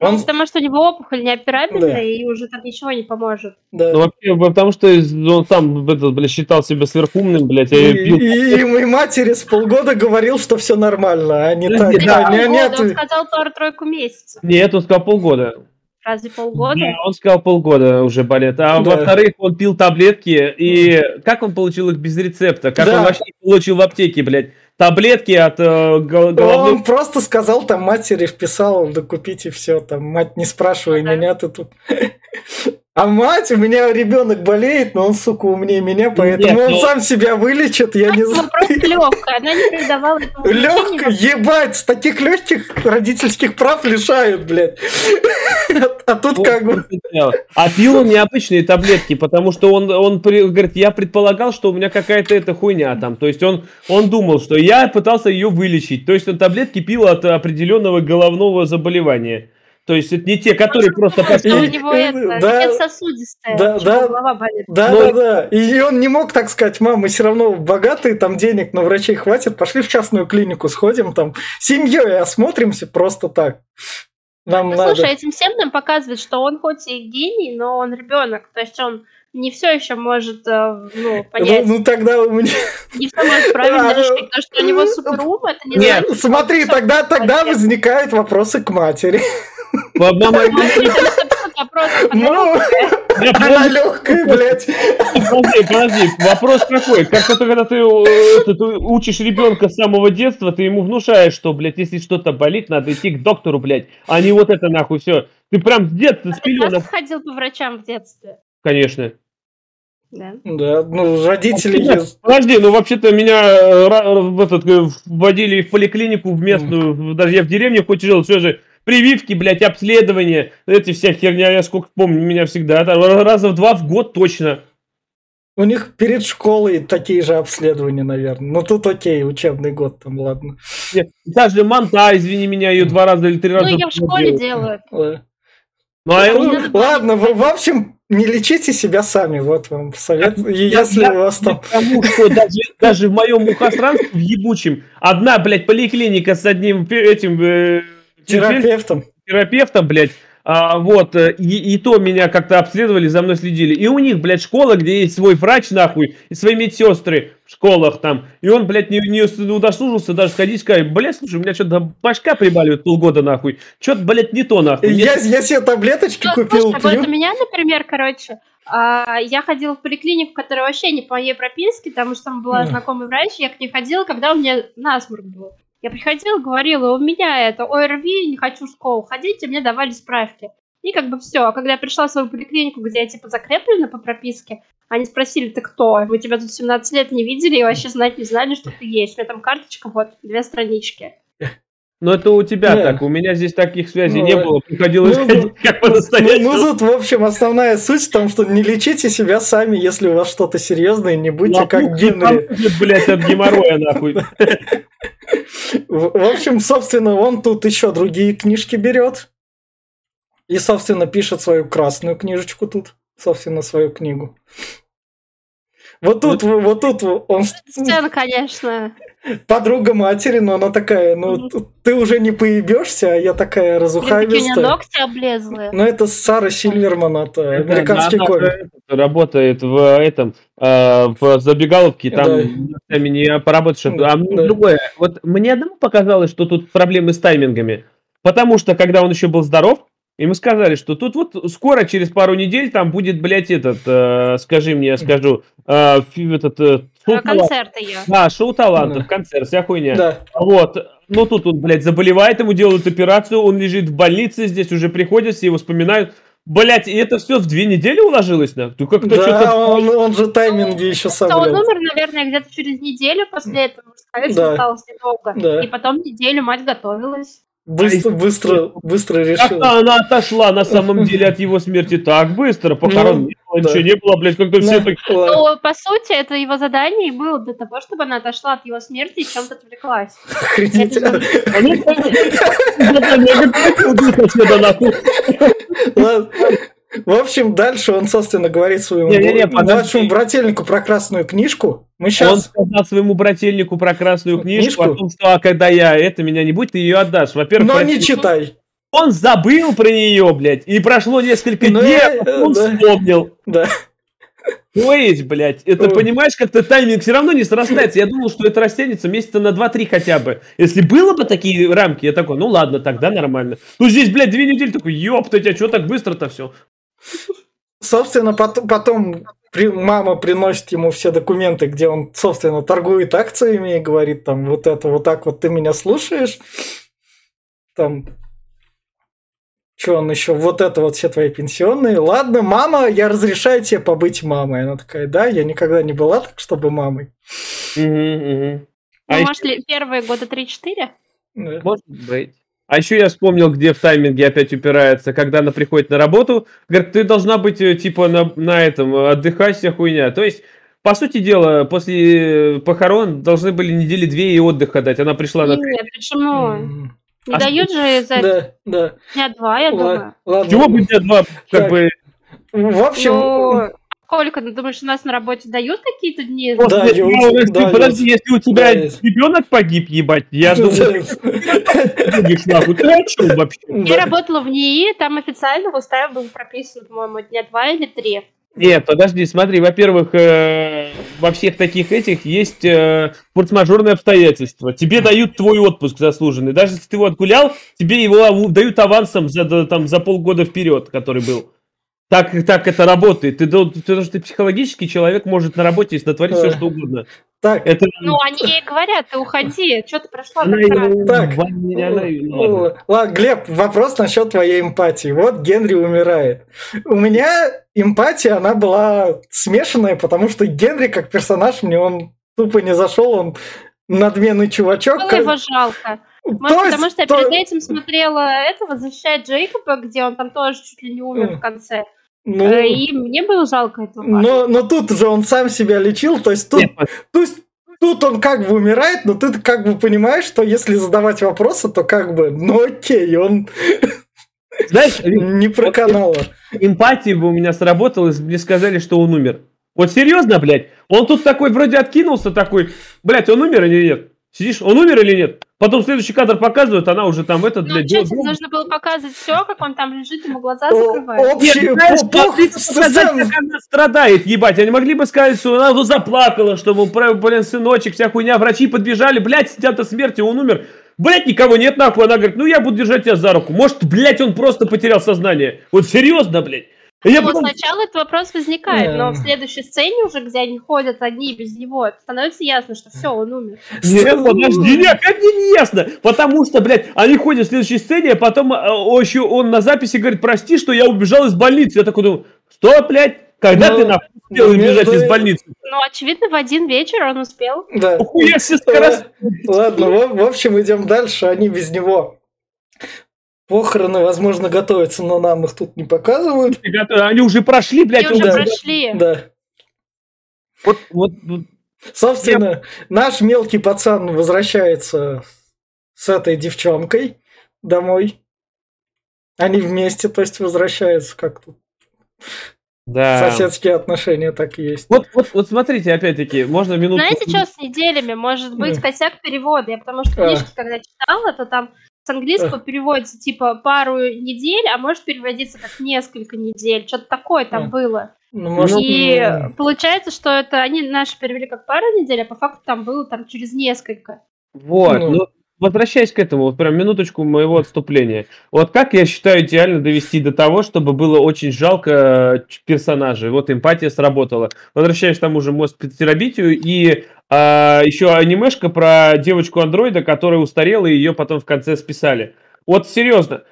Он... Ну, потому что у него опухоль неоперабельная, да. и уже там ничего не поможет. Да. Ну, вообще, потому что он сам этот, блядь, считал себя сверхумным, блядь, и, пил... и, и, и матери с полгода говорил, что все нормально, а не так. Да, не, нет. Он сказал пару-тройку месяцев. Нет, он сказал полгода. Разве полгода? Да, он сказал полгода уже болит. А да. во-вторых, он пил таблетки, и как он получил их без рецепта? Как да. он вообще получил в аптеке, блядь? таблетки от э, головных... Он просто сказал там матери, вписал, да купите все, там, мать, не спрашивай меня, ты тут... А мать, у меня ребенок болеет, но он, сука, умнее меня, поэтому Нет, он но... сам себя вылечит, я не знаю. Просто легкая, она не передавала Легкая, ебать, с таких легких родительских прав лишают, блядь. А тут как бы... А пил он необычные таблетки, потому что он, он говорит, я предполагал, что у меня какая-то эта хуйня там. То есть он, он думал, что я пытался ее вылечить. То есть он таблетки пил от определенного головного заболевания. То есть это не те, которые просто пошли. У него это, да, сосудистая, да, да, голова болит. Да, Но... да, да. И он не мог так сказать, мам, мы все равно богатые, там денег на врачей хватит, пошли в частную клинику, сходим там, семьей осмотримся просто так. Нам ну, надо... Слушай, этим всем нам показывает, что он хоть и гений, но он ребенок. То есть он не все еще может э, ну, понять. Ну, ну тогда у меня... Не все может правильно решить, потому что у него суперум, это не Нет, значит, смотри, тогда, тогда возникают вопросы к матери. Ну, она легкая, блядь. Подожди, подожди, вопрос какой? Как то когда ты, э, ты, ты учишь ребенка с самого детства, ты ему внушаешь, что, блядь, если что-то болит, надо идти к доктору, блядь, а не вот это нахуй все. Ты прям с детства, с Ты пеленок. просто ходил по врачам в детстве. Конечно. Да. Да, ну, родители... Подожди, ну вообще-то меня э, ра- в этот, э, вводили в поликлинику в местную, даже я в деревне хоть жил, все же прививки, блядь, обследования, эти вся херня, я сколько помню, меня всегда, раза в два в год точно. У них перед школой такие же обследования, наверное. Ну, тут окей, учебный год там, ладно. Нет, Даже манта, извини меня, ее два раза или три раза. Ну, ее в школе делают. делают. Ну, а Ну, Ладно, в, в общем, не лечите себя сами, вот вам совет. Если я- у вас там... Потому что даже, даже в моем мухостранстве, в ебучем, одна, блядь, поликлиника с одним этим э, Терапевтом. терапевтом, блядь, а, вот, э, и, и то меня как-то обследовали, за мной следили. И у них, блядь, школа, где есть свой врач, нахуй, и свои медсестры в школах там. И он, блядь, не, не удосужился даже сходить и сказать, блядь, слушай, у меня что-то башка прибаливает полгода, нахуй. Что-то, блядь, не то, нахуй. Я, я себе таблеточки Ну, купил, слушай, вот у меня, например, короче, а, я ходила в поликлинику, которая вообще не по моей прописке, потому что там была знакомый врач, я к ней ходила, когда у меня насморк был. Я приходила, говорила, у меня это ОРВИ, не хочу в школу ходить, и мне давали справки. И как бы все. А когда я пришла в свою поликлинику, где я типа закреплена по прописке, они спросили, ты кто? Мы тебя тут 17 лет не видели и вообще знать не знали, что ты есть. У меня там карточка, вот, две странички. Но это у тебя Да. так, у меня здесь таких связей Ну, не было, приходилось ну, ходить как Ну, по-настоящему. ну, тут, в общем, основная суть в том, что не лечите себя сами, если у вас что-то серьезное, не будьте как Лопух Генри. поможет, блядь, от геморроя, нахуй. В в общем, собственно, он тут еще другие книжки берет. И, собственно, пишет свою красную книжечку тут. Собственно, свою книгу. Вот тут, вот тут он Сцена, конечно. Подруга матери, но она такая, ну, ты уже не поебешься, а я такая Блин, такие у меня разухабистая. ногти облезлые. Ну, это Сара Сильверман, это американский Она комик. Работает в этом, э, в забегаловке, там Да. не поработаешь. Да, А мне да. другое. Вот мне одному показалось, что тут проблемы с таймингами. Потому что, когда он еще был здоров, ему сказали, что тут вот скоро, через пару недель, там будет, блядь, этот, э, скажи мне, я скажу, э, этот, э, шоу А, талантов. Концерты я. Да, шоу талантов, Да. концерт, вся хуйня. Да. Вот. Ну тут он, блядь, заболевает, ему делают операцию, он лежит в больнице, здесь уже приходят, все его вспоминают. Блять, и это все в две недели уложилось, да? Ты как-то Да, что-то... он, он же тайминги еще Что он умер, наверное, где-то через неделю после этого. Сказали, что Да. осталось недолго. Да. И потом неделю мать готовилась. Быстро, быстро, быстро решил. Как-то она отошла на самом деле от его смерти так быстро, похорон Ну, не было, да. ничего не было, блядь, как-то все Ну, так... Но, по сути, это его задание и было для того, чтобы она отошла от его смерти и чем-то отвлеклась. Охренеть. А ну. Ладно. В общем, дальше он, собственно, говорит своему Не-не-не, б- подожди. младшему брательнику про красную книжку. Мы Он сейчас... сказал своему брательнику про красную книжку, Книжку? о том, что а когда я это, меня не будет, ты ее отдашь. Во-первых, Но не прости, читай. он забыл про нее, блядь, и прошло несколько Ну, дней, я- а потом он да. вспомнил. Да. То есть, блядь, это, понимаешь, как-то тайминг все равно не срастается. Я думал, что это растянется месяца на 2-3 хотя бы. Если было бы такие рамки, я такой, ну ладно, тогда нормально. Ну здесь, блядь, две недели, такой, ёптать, а что так быстро-то все? Собственно, потом, потом при- мама приносит ему все документы, где он, собственно, торгует акциями и говорит там вот это, вот так вот ты меня слушаешь. Там что он еще? Вот это вот все твои пенсионные. Ладно, мама, я разрешаю тебе побыть мамой. Она такая, да, я никогда не была так, чтобы мамой. Угу, угу. Ну, А может, ли первые года 3-4? Да. Может быть. А еще я вспомнил, где в тайминге опять упирается, когда она приходит на работу, говорит, ты должна быть э, типа на, на этом, э, отдыхать вся хуйня. То есть, по сути дела, после э, похорон должны были недели две и отдыха дать. Она пришла на... Нет, почему? Не А дают же за Да, да. дня два, я Ла- думаю. Ладно. Чего бы тебе два, как Так. бы... В общем, Ну, сколько, ты думаешь, у нас на работе дают какие-то дни? Да, После- я у ну, если- да, подожди, если у тебя Да, ребенок погиб, ебать, я думаю, ты о чем вообще? Я Да. работала в НИИ, там официально в уставе был прописан, по-моему, дня два или три. Нет, подожди, смотри, во-первых, э, во всех таких этих есть э, форс-мажорные обстоятельства. Тебе дают твой отпуск заслуженный. Даже если ты его отгулял, тебе его дают авансом за, да, там, за полгода вперед, который был. Так, так это работает. Ты, потому что ты психологический человек может на работе натворить все, что угодно. Так, Это Ну, они ей говорят, ты уходи, что ты прошла она так Так. ладно. Глеб, вопрос насчет твоей эмпатии. Вот Генри умирает. У меня эмпатия, она была смешанная, потому что Генри как персонаж мне он тупо не зашел, он надменный чувачок. Было как- его жалко. Может, То есть- потому что я то- перед этим смотрела этого «Защищает Джейкоба», где он там тоже чуть ли не умер в конце. Ну, Э, И мне было жалко этого. но, но тут же он сам себя лечил, то есть тут, Нет, то есть тут он как бы умирает, но ты как бы понимаешь, что если задавать вопросы, то как бы, ну окей, он Знаешь, не про канала. эмпатия бы у меня сработала, если бы мне сказали, что он умер. Вот серьезно, блядь? Он тут такой вроде откинулся, такой, блядь, он умер или нет? Сидишь, он умер или нет? Потом следующий кадр показывают, она уже там этот, Ну, блядь, что, тебе нужно было показывать все, как он там лежит, ему глаза О- закрывают. Бы показать, как она страдает, ебать. Они могли бы сказать, что она вот заплакала, что, блин, сыночек, вся хуйня, врачи подбежали, блядь, сидят от смерти, он умер. Блядь, никого нет, нахуй. Она говорит, ну я буду держать тебя за руку. Может, блядь, он просто потерял сознание. Вот серьезно, блядь. Я Ну, потом- сначала этот вопрос возникает, но в Да. следующей сцене уже, где они ходят одни без него, становится ясно, что все, он умер. Нет, подожди, нет, как мне не ясно? Потому что, блядь, они ходят в следующей сцене, а потом о, еще он на записи говорит, прости, что я убежал из больницы. Я такой думаю, что, блядь, когда Ну, ты нахуй успел ну, убежать между- из больницы? Ну, очевидно, в один вечер он успел. Да. Хуя себе скорость. Ладно, в, в общем, идем дальше. Они без него. Похороны, возможно, готовятся, но нам их тут не показывают. Они уже прошли, блядь. Они уже да. прошли. Да. Вот, вот, вот. Собственно, наш мелкий пацан возвращается с этой девчонкой домой. Они вместе, то есть возвращаются как-то. Да. Соседские отношения так и есть. Вот, вот, вот смотрите, опять-таки, можно минутку... Знаете, что с неделями? Может быть, Да. косяк перевода. Я потому что А. книжки, когда читала, то там с английского переводится типа пару недель, а может переводиться как несколько недель. Что-то такое там А. было. Ну, может, И получается, что это они наши перевели как пару недель, а по факту там было там через несколько. Вот, Ну. ну, возвращаясь к этому, вот прям минуточку моего отступления. Вот как я считаю идеально довести до того, чтобы было очень жалко э, персонажей. Вот эмпатия сработала. Возвращаясь к тому же мост терабитию и а, еще анимешка про девочку-андроида, которая устарела, и ее потом в конце списали. Вот серьезно,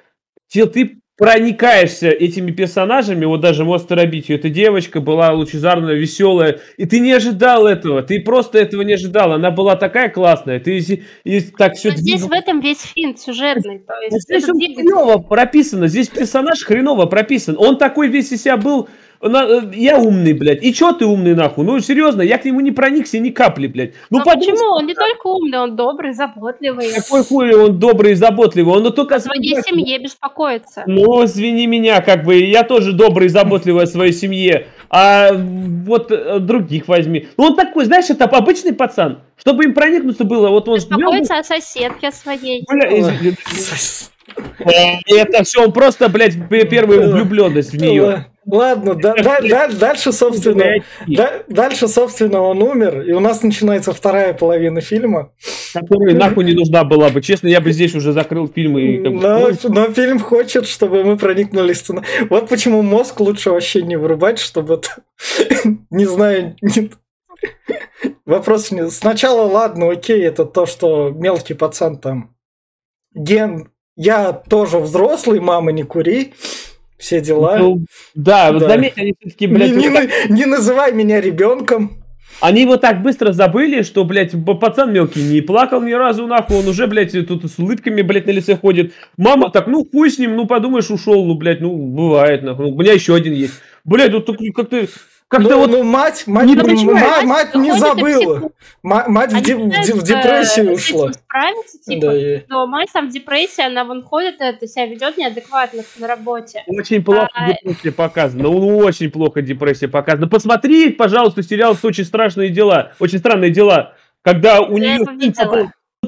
ты проникаешься этими персонажами, вот даже мост терабитию, эта девочка была лучезарная, веселая, и ты не ожидал этого, ты просто этого не ожидал, она была такая классная, ты и, и так все Но здесь в этом весь финт сюжетный. То есть здесь он хреново прописано, здесь персонаж хреново прописан. Он такой весь из себя был, я умный, блядь. И чё ты умный, нахуй? Ну, серьезно, я к нему не проникся ни капли, блядь. Ну, Но потому почему? Он не только умный, он добрый, заботливый. Какой хуй он добрый и заботливый, он только... О своей семье беспокоится. Ну, извини меня, как бы, я тоже добрый и заботливый о своей семье, а вот э, других возьми. Ну, он такой, знаешь, это обычный пацан. Чтобы им проникнуться было, вот он... Беспокоится о соседке своей. Бля, извини. Э, Это все, он просто, блядь, первая влюбленность в нее. Ладно, да- да- да- дальше, собственно, да- дальше, собственно, он умер, и у нас начинается вторая половина фильма. Которая нахуй не нужна была бы. Честно, я бы здесь уже закрыл фильм и... как бы, Но, ну, но фильм хочет, чтобы мы проникнули в сцена. Вот почему мозг лучше вообще не вырубать, чтобы. Не знаю... не- Вопрос не... Сначала, ладно, окей, это то, что мелкий пацан там... Ген... Я тоже взрослый, мама, не кури. Все дела. ну, Да, Да. заметь, они все-таки, Не, блядь, не на- не называй меня ребенком. Они его так быстро забыли, что, блядь, пацан мелкий не плакал ни разу, нахуй, он уже, блядь, тут с улыбками, блядь, на лице ходит. Мама так, ну, хуй с ним, ну, подумаешь, ушел, ну, блядь, ну, бывает, нахуй. У меня еще один есть. Блядь, вот так как-то, как-то Ну, вот... ну, мать, мать, Не м- понимаю. ма- мать не забыла. психо- Ма- Мать в, де- в де- в депрессию с ушла. справиться, типа, Да, и- но мать там в депрессии, она вон ходит, это себя ведет неадекватно на работе. Очень плохо А- депрессия показана. Ну, очень плохо депрессия показана. Посмотри, пожалуйста, сериал «Очень страшные дела». Очень странные дела. Когда у Я нее...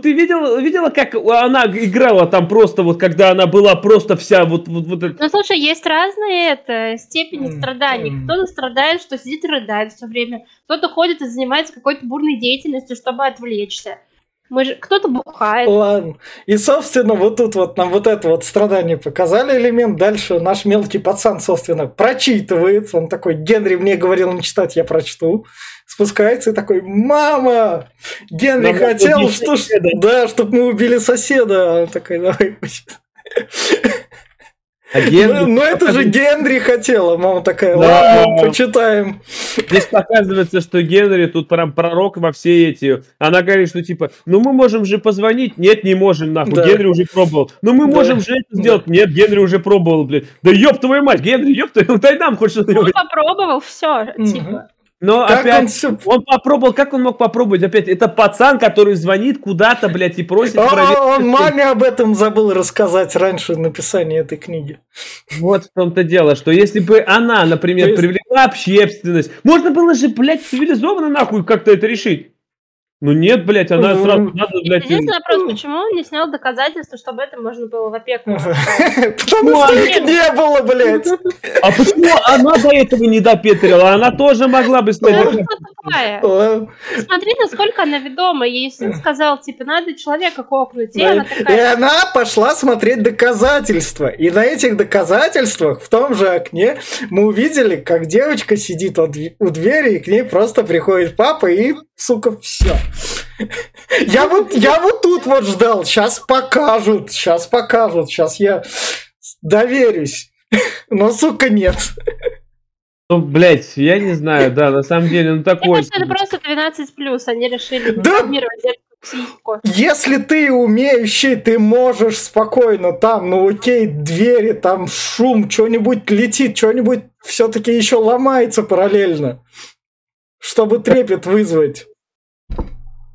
Ты видела, видела, как она играла там просто, вот когда она была просто вся вот, вот, вот Ну, слушай, есть разные это, степени страданий. Кто-то страдает, что сидит и рыдает все время. Кто-то ходит и занимается какой-то бурной деятельностью, чтобы отвлечься. Мы же... Кто-то бухает. Ладно. И, собственно, вот тут вот нам вот это вот страдание показали элемент. Дальше наш мелкий пацан, собственно, прочитывает. Он такой, Генри мне говорил не читать, я прочту. Спускается и такой, мама, Генри Нам хотел, что, соседа». да, чтобы мы убили соседа. Он такой, давай. А Генри- Ну, ну это же Генри хотела. Мама такая, Да. ладно, почитаем. Здесь показывается, что Генри тут прям пророк во все эти. Она говорит, что типа, ну мы можем же позвонить. Нет, не можем, нахуй. Да. Генри уже пробовал. Ну мы Да. можем же это сделать. Нет, Генри уже пробовал, блядь. Да ёб твою мать, Генри, ёб твою, дай нам хоть Он что-нибудь. попробовал, все, типа. Но Как опять, он он попробовал, как он мог попробовать? Опять, это пацан, который звонит куда-то, блядь, и просит О, проверить. он маме об этом забыл рассказать раньше написания этой книги. Вот в том-то дело, что если бы она, например, есть- привлекла общественность, можно было же, блядь, цивилизованно нахуй как-то это решить. Ну нет, блядь, она сразу надо, блядь, Единственный вопрос, почему он не снял доказательства, чтобы это можно было в опеку? Потому что их не было, блядь. А почему она до этого не допетрила? Она тоже могла бы снять. Смотри, насколько она ведома. Ей сын сказал, типа, надо человека кокнуть. И она И такая, она пошла смотреть доказательства. И на этих доказательствах в том же окне мы увидели, как девочка сидит у двери, и к ней просто приходит папа, и, сука, все. Я вот, я вот тут вот ждал. Сейчас покажут, сейчас покажут, сейчас я доверюсь. Но, сука, нет. Ну, блядь, я не знаю, да, на самом деле, ну такой. это просто 12+, они решили Да. психику. Если ты умеющий, ты можешь спокойно там, ну окей, двери, там шум, что-нибудь летит, что-нибудь все-таки еще ломается параллельно, чтобы трепет вызвать.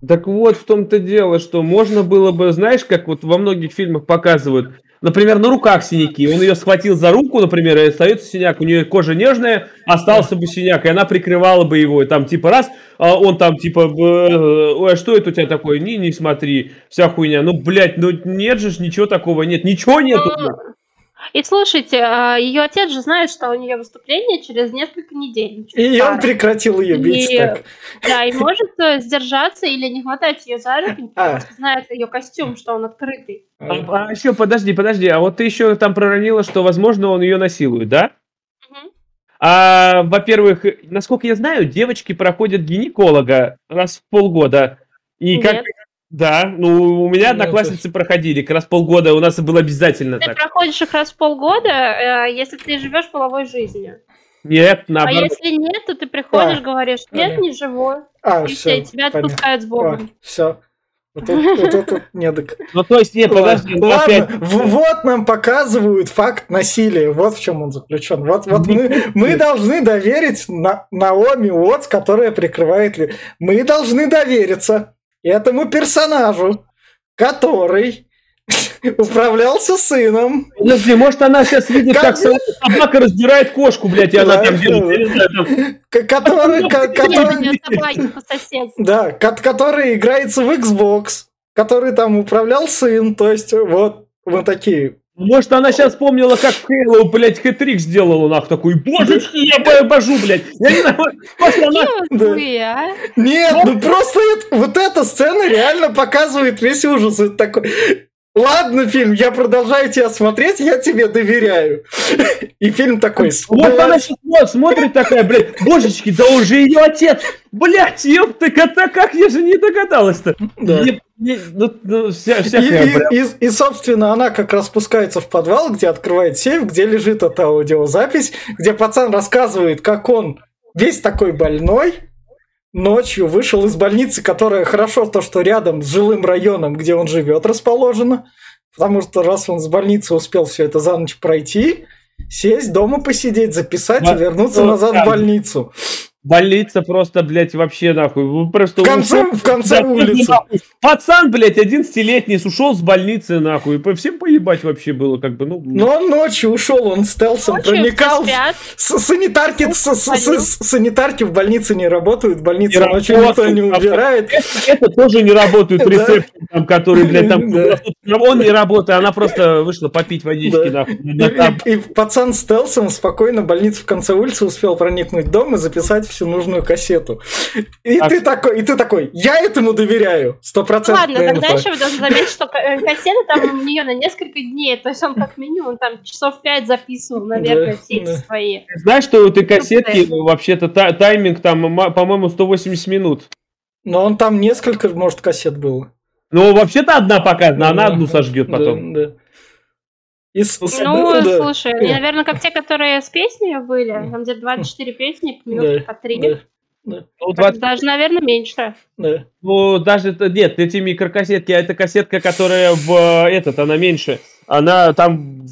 Так вот, в том-то дело, что можно было бы, знаешь, как вот во многих фильмах показывают, например, на руках синяки. Он ее схватил за руку, например, и остается синяк. У нее кожа нежная, остался бы синяк, и она прикрывала бы его. И там типа раз, а он там типа, э, ой, а что это у тебя такое? Не, не смотри, вся хуйня. Ну, блядь, ну нет же ничего такого, нет, ничего нету. И слушайте, ее отец же знает, что у нее выступление через несколько недель. И он прекратил ее бить И- так. Да, и может э, сдержаться или не хватать ее за руки, А. потому что знает ее костюм, что он открытый. А, еще, подожди, подожди, а вот ты еще там проронила, что, возможно, он ее насилует, да? А, во-первых, насколько я знаю, девочки проходят гинеколога раз в полгода. И как... Да, ну у меня Ну, одноклассницы проходили, как раз полгода у нас было обязательно Ты так. проходишь их раз в полгода, э, если ты живешь половой жизнью. Нет, А наоборот. если нет, то ты приходишь, А. говоришь, нет, Ага. не живу. А, И все, все, тебя отпускают с Богом. все. Вот тут, вот тут недок. Ну то есть, нет, подожди, ну, Ладно, опять... в- вот нам показывают факт насилия. Вот в чем он заключен. Вот, вот мы, мы должны доверить на, Наоми Уотс, которая прикрывает... ли- Мы должны довериться этому персонажу, который управлялся сыном. Подожди, может она сейчас видит, Как как собака раздирает кошку, блядь, и она там держит, да. который играется в Xbox, который там управлял сын. То есть вот мы такие, Может, она сейчас вспомнила, как в Хейло, блядь, хэтрик сделала, нахуй, такой, божечки, я божу, блядь. Я не знаю, может, она... Да. а? Нет, ну просто это- вот эта сцена реально показывает весь ужас. Это такой, ладно, фильм, я продолжаю тебя смотреть, я тебе доверяю. И фильм такой, Вот она «Блядь, сейчас смотрит такая, блядь, божечки, да он же ее отец. Блядь, ёпта, кота, как я же не догадалась-то. Да. Не- не- ну, ну, вся, И, всякая, и- блядь. и- и, собственно, она как раз спускается в подвал, где открывает сейф, где лежит эта аудиозапись, где пацан рассказывает, как он весь такой больной, ночью вышел из больницы, которая хорошо то, что рядом с жилым районом, где он живет, расположена. Потому что раз он с больницы успел все это за ночь пройти, сесть дома посидеть, записать и Да, вернуться ну, назад да. в больницу. Больница просто, блядь, вообще нахуй. Просто В конце, ушел- в конце Да, улицы. нахуй. Пацан, блядь, 11-летний, ушел с больницы, нахуй. По всем поебать вообще было, как бы, ну... Но он ночью ушел, он стелсом Ночью проникал. С- санитарки, с- с- с- санитарки в больнице не работают, в больнице Не ночью никто не работают. убирает. Это, это тоже не работает Да. рецепт, там, который, блядь, там... Он не работает, она просто вышла попить водички, нахуй. И, пацан стелсом спокойно в больницу в конце улицы успел проникнуть в дом и записать всю нужную кассету. И а... ты такой, и ты такой, я этому доверяю, сто процентов. Ладно, тогда еще должен заметить, что э, кассета там у нее на несколько дней, то есть он как минимум там часов пять записывал, наверное, все эти свои. Знаешь, что у этой кассетки вообще-то тайминг там, по-моему, 180 минут. Но он там несколько, может, кассет было. Ну, вообще-то одна показана, она одну сожгет потом. Да, да. И с, ну, да. слушай, они, наверное, как те, которые с песнями были, там где 24 песни, минут да, по 3. Да. Да. Ну, 20... Даже, наверное, меньше. Да. Ну, даже нет, эти микрокассетки, а это кассетка, которая в этот, она меньше. Она там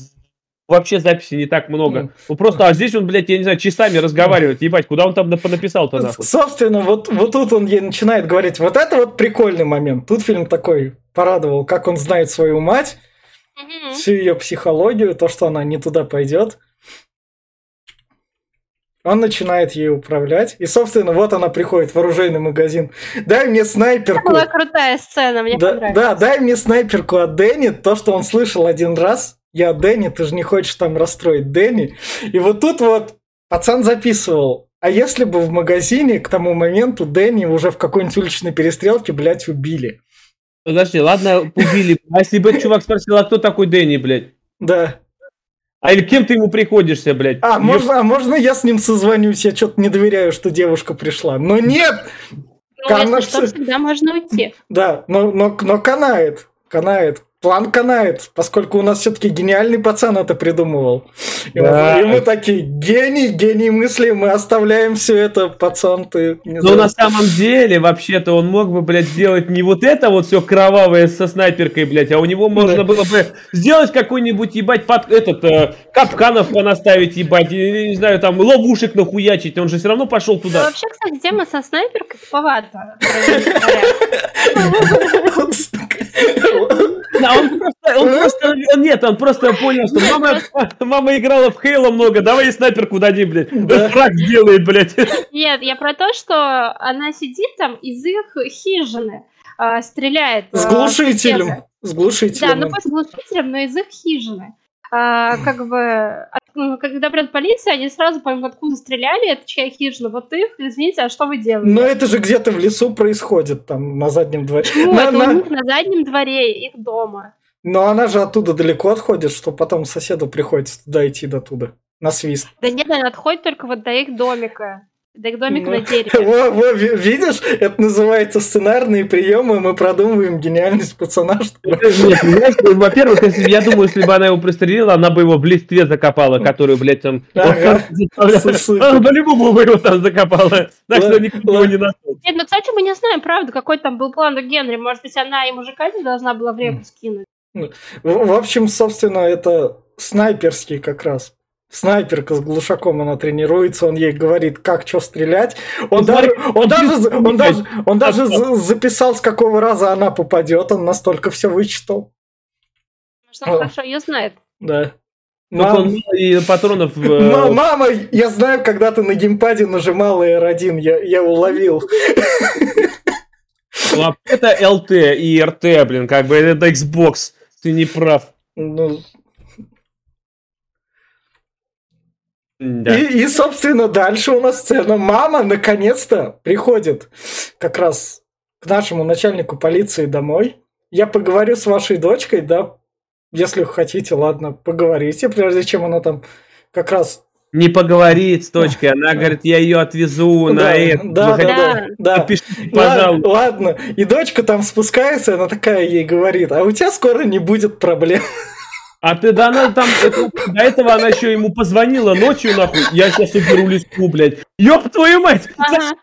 вообще записи не так много. Ну просто, а здесь он, блядь, я не знаю, часами разговаривает, ебать, куда он там написал-то нахуй? Собственно, вот, вот тут он ей начинает говорить, вот это вот прикольный момент. Тут фильм такой порадовал, как он знает свою мать, угу. всю ее психологию, то, что она не туда пойдет. Он начинает ей управлять. И, собственно, вот она приходит в оружейный магазин. Дай мне снайперку. Это была крутая сцена, мне да, понравилось. Да, дай мне снайперку от Дэнни. То, что он слышал один раз. Я Дэнни, ты же не хочешь там расстроить Дэнни. И вот тут вот пацан записывал. А если бы в магазине к тому моменту Дэнни уже в какой-нибудь уличной перестрелке, блядь, убили? Подожди, ладно, убили. А если бы чувак спросил, а кто такой Дэнни, блядь? Да. А или кем ты ему приходишься, блядь? А, Ешь... можно, а можно я с ним созвонюсь? Я что-то не доверяю, что девушка пришла. Но нет! Ну, Кана... если что, всегда можно уйти. Да, но, но, но канает. Канает план канает, поскольку у нас все-таки гениальный пацан это придумывал. И, да. мы, и мы такие, гений, гений мысли, мы оставляем все это, пацан, ты не Но на самом деле, вообще-то, он мог бы, блядь, сделать не вот это вот все кровавое со снайперкой, блядь, а у него можно да. было бы сделать какой-нибудь, ебать, под этот, э, капканов понаставить, ебать, и, не знаю, там, ловушек нахуячить, он же все равно пошел туда. Ну, вообще, кстати, тема со снайперкой туповата. Да, он просто, он просто, нет, он просто понял, что мама, мама играла в Хейла много, давай ей снайперку дадим, блядь. Да. Фраг сделает, блядь. Нет, я про то, что она сидит там из их хижины, э, стреляет. С глушителем. С глушителем. Да, ну с глушителем, но из их хижины. А, как бы, когда придет полиция, они сразу поймут, откуда стреляли, это чья хижина, вот их, извините, а что вы делаете? Но это же где-то в лесу происходит, там, на заднем дворе. Почему? На, это на... у них на заднем дворе, их дома. Но она же оттуда далеко отходит, что потом соседу приходится туда идти до туда, на свист. Да нет, она отходит только вот до их домика. Их домик ну, на дереве. Во, во, видишь, это называется сценарные приемы, мы продумываем гениальность пацана. Нет, во-первых, если, я думаю, если бы она его пристрелила, она бы его в листве закопала, которую, блядь, там... Ага. По-любому бы его там закопала. Так что никто его не нашел. Нет, ну, кстати, мы не знаем, правда, какой там был план у Генри. Может быть, она и мужика не должна была в реку скинуть. В, в общем, собственно, это снайперский как раз снайперка с глушаком, она тренируется, он ей говорит, как что стрелять. Он даже, он даже, он даже, он даже записал, с какого раза она попадет, он настолько все вычитал. Что он хорошо ее знает. Да. Мам... и патронов... Э, мама, я знаю, когда ты на геймпаде нажимал R1, я, я уловил. Ну, это LT и RT, блин, как бы это Xbox. Ты не прав. Ну, Да. И, и, собственно, дальше у нас сцена. Мама наконец-то приходит как раз к нашему начальнику полиции домой. Я поговорю с вашей дочкой, да, если хотите, ладно, поговорите, прежде чем она там как раз не поговорит с точкой, она говорит, я ее отвезу да, на это. Да, да, да, да. Напишите, пожалуйста. Ладно, ладно, и дочка там спускается, она такая ей говорит, а у тебя скоро не будет проблем. А ты, да, она там, это, до этого она еще ему позвонила ночью, нахуй, я сейчас уберу леску, блядь. Ёб твою мать! Ага.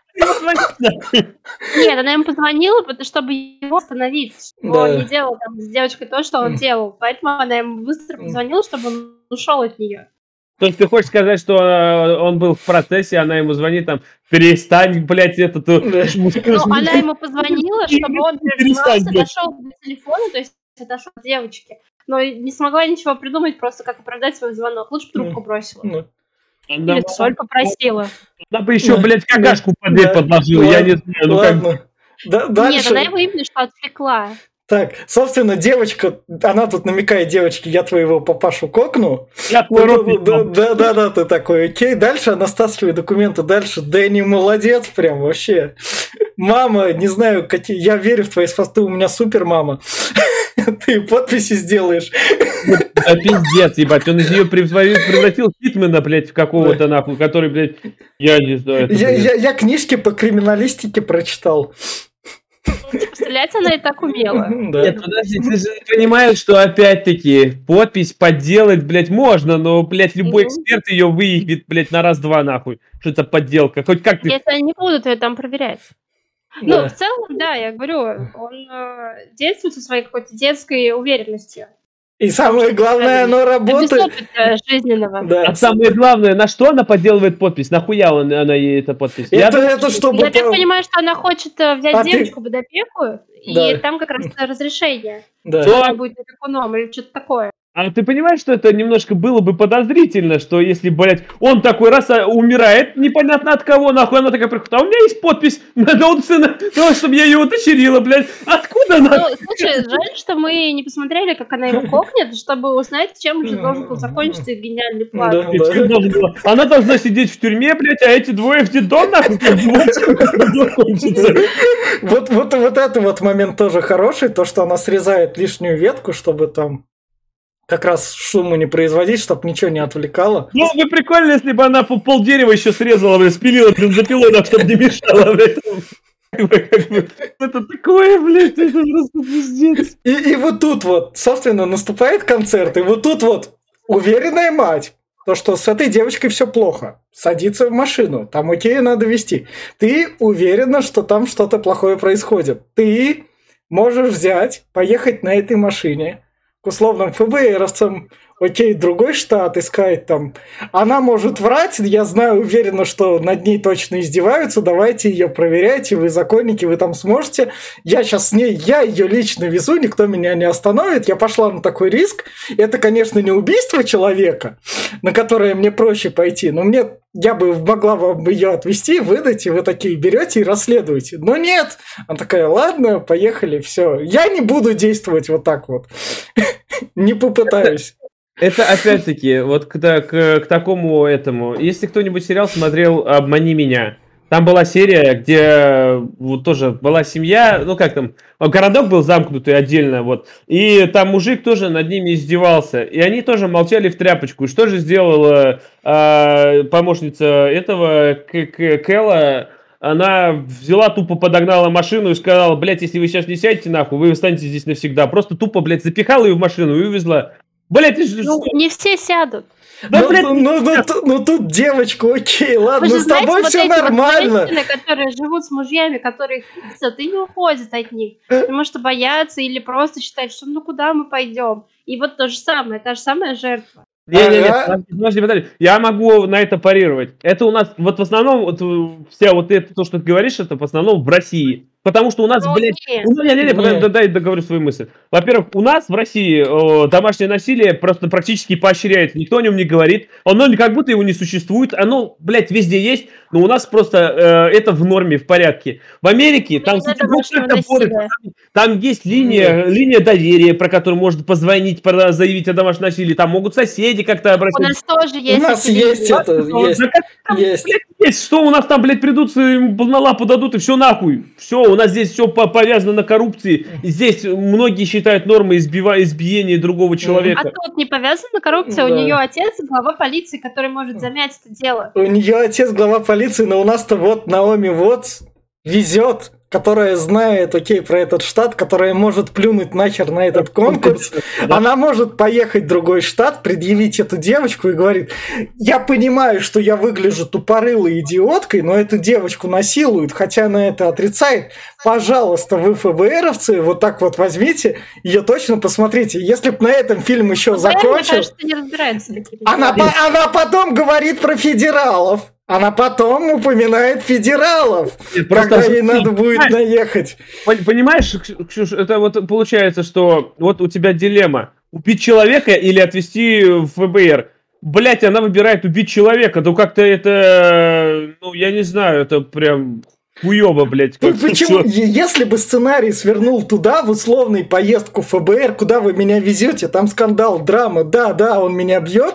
Нет, она ему позвонила, чтобы его остановить, да. он не делал там с девочкой то, что он делал. Поэтому она ему быстро позвонила, чтобы он ушел от нее. То есть ты хочешь сказать, что э, он был в процессе, она ему звонит там, перестань, блядь, этот... Ну, она ему позвонила, чтобы он перестань, дошел до телефона, то есть отошел от девочки но не смогла ничего придумать просто, как оправдать свой звонок. Лучше бы трубку бросила. Ну. Или Она соль попросила. Она бы еще, блядь, какашку под дверь подложила, я не знаю. Ну Ладно. Да, дальше... Нет, она его именно что отвлекла. Так, собственно, девочка, она тут намекает девочке, я твоего папашу кокну. Я твой не Да, да, да, да, ты такой, окей. Дальше она стаскивает документы, дальше Дэнни молодец прям вообще. Мама, не знаю, какие, я верю в твои способности, ты у меня супер мама. Ты подписи сделаешь. Да пиздец, ебать, он из нее превратил, превратил Хитмена, блядь, в какого-то нахуй, который, блядь, я не знаю. это, Я, я, я книжки по криминалистике прочитал. Стрелять она и так умела. Да. Нет, подожди, ты же понимаешь, что опять-таки подпись подделать, блядь, можно, но, блядь, любой эксперт ее выявит, блядь, на раз-два нахуй. Что это подделка? Хоть как ты... Если они не будут ее там проверять. Да. Ну, в целом, да, я говорю, он э, действует со своей какой-то детской уверенностью. И самое главное, оно Без работает. опыта жизненного. Да. А самое главное, на что она подделывает подпись? Нахуя он, она ей эта подпись? Я Это, думаю, это чтобы... Я так по- понимаю, что она хочет э, взять А ты- девочку под опеку, Да. и там как раз разрешение, Да. что она будет опекуном или что-то такое. А ты понимаешь, что это немножко было бы подозрительно, что если, блядь, он такой раз а, умирает, непонятно от кого, нахуй, она такая приходит, а у меня есть подпись на ну, чтобы я ее удочерила, блядь. Откуда Ну, она? слушай, жаль, что мы не посмотрели, как она его кокнет, чтобы узнать, чем же должен был закончиться их гениальный план. Да. Должен было? Она должна сидеть в тюрьме, блядь, а эти двое в детдом, нахуй, закончится? Вот, вот, вот это вот момент тоже хороший, то, что она срезает лишнюю ветку, чтобы там как раз шуму не производить, чтобы ничего не отвлекало. Ну, бы прикольно, если бы она по пол дерева еще срезала, блядь, спилила бензопилой, так, чтобы не мешала, блядь. Это такое, блядь, это просто пиздец. И, и вот тут вот, собственно, наступает концерт, и вот тут вот уверенная мать, то, что с этой девочкой все плохо. Садится в машину, там окей, надо вести. Ты уверена, что там что-то плохое происходит. Ты можешь взять, поехать на этой машине к условным ФБРовцам, окей, другой штат искать там. Она может врать, я знаю уверенно, что над ней точно издеваются, давайте ее проверяйте, вы законники, вы там сможете. Я сейчас с ней, я ее лично везу, никто меня не остановит, я пошла на такой риск. Это, конечно, не убийство человека, на которое мне проще пойти, но мне я бы могла вам ее отвезти, выдать, и вы такие берете и расследуете. Но нет, она такая, ладно, поехали, все. Я не буду действовать вот так вот. Не попытаюсь. Это опять-таки, вот к, к- к такому этому. Если кто-нибудь сериал смотрел «Обмани меня», там была серия, где вот тоже была семья, ну как там, а, городок был замкнутый отдельно, вот, и там мужик тоже над ними издевался, и они тоже молчали в тряпочку. И что же сделала а, помощница этого К- К- Кэлла? Она взяла, тупо подогнала машину и сказала, блядь, если вы сейчас не сядете нахуй, вы останетесь здесь навсегда. Просто тупо, блядь, запихала ее в машину и увезла. Блядь, ты же... Ну, не все сядут. Да, Ну, блядь, ну, ну, ну, ту- ну, тут девочку, окей, Вы ладно, же с знаете, тобой вот все эти вот нормально. женщины, которые живут с мужьями, которые их хотят и не уходят от них, потому что боятся или просто считают, что ну куда мы пойдем. И вот то же самое, та же самая жертва. Не-не-не, Ага. подожди, подожди, подожди. я могу на это парировать. Это у нас, вот в основном, вот э, вся вот это, то, что ты говоришь, это в основном в России. Потому что у нас, Ну, блядь, нет. ну, не, не, не, подожди, Не. да- дай договорю свою мысль. Во-первых, у нас в России э, домашнее насилие просто практически поощряется. Никто о нем не говорит. Оно как будто его не существует. Оно, блядь, везде есть, но у нас просто э, это в норме, в порядке. В Америке там, с этим вот домашнего как-то борются. насилия. Там есть линия, линия доверия, про которую можно позвонить, про- заявить о домашнем насилии. Там могут соседи как-то У обратиться. нас тоже есть. У нас есть это, Ну, есть, как там, есть. блядь, есть? Что у нас там, блядь, придут, им на лапу дадут, и все нахуй. Все, у нас здесь все повязано на коррупции. Здесь многие считают нормой избива- избиения другого А человека. тут не повязана на коррупция, у Да. нее отец глава полиции, который может замять это дело. У нее отец глава полиции, но у нас-то вот Наоми Вотс везет, которая знает, окей, про этот штат, которая может плюнуть нахер на этот конкурс. Да. Она может поехать в другой штат, предъявить эту девочку и говорит, я понимаю, что я выгляжу тупорылой идиоткой, но эту девочку насилуют, хотя она это отрицает. Пожалуйста, вы ФБРовцы, вот так вот возьмите, ее точно посмотрите. Если бы на этом фильм еще закончил, она, по- она потом говорит про федералов. Она потом упоминает федералов, Нет, когда ей надо будет наехать. пон- Понимаешь, Ксю- Ксюш, это вот получается, что вот у тебя дилемма. Убить человека или отвезти в ФБР. Блять, она выбирает убить человека. Ну как-то это, ну я не знаю, это прям хуево, блядь. Ну, почему? Если бы сценарий свернул туда, в условный поездку ФБР, куда вы меня везете, там скандал, драма, да, да, он меня бьет,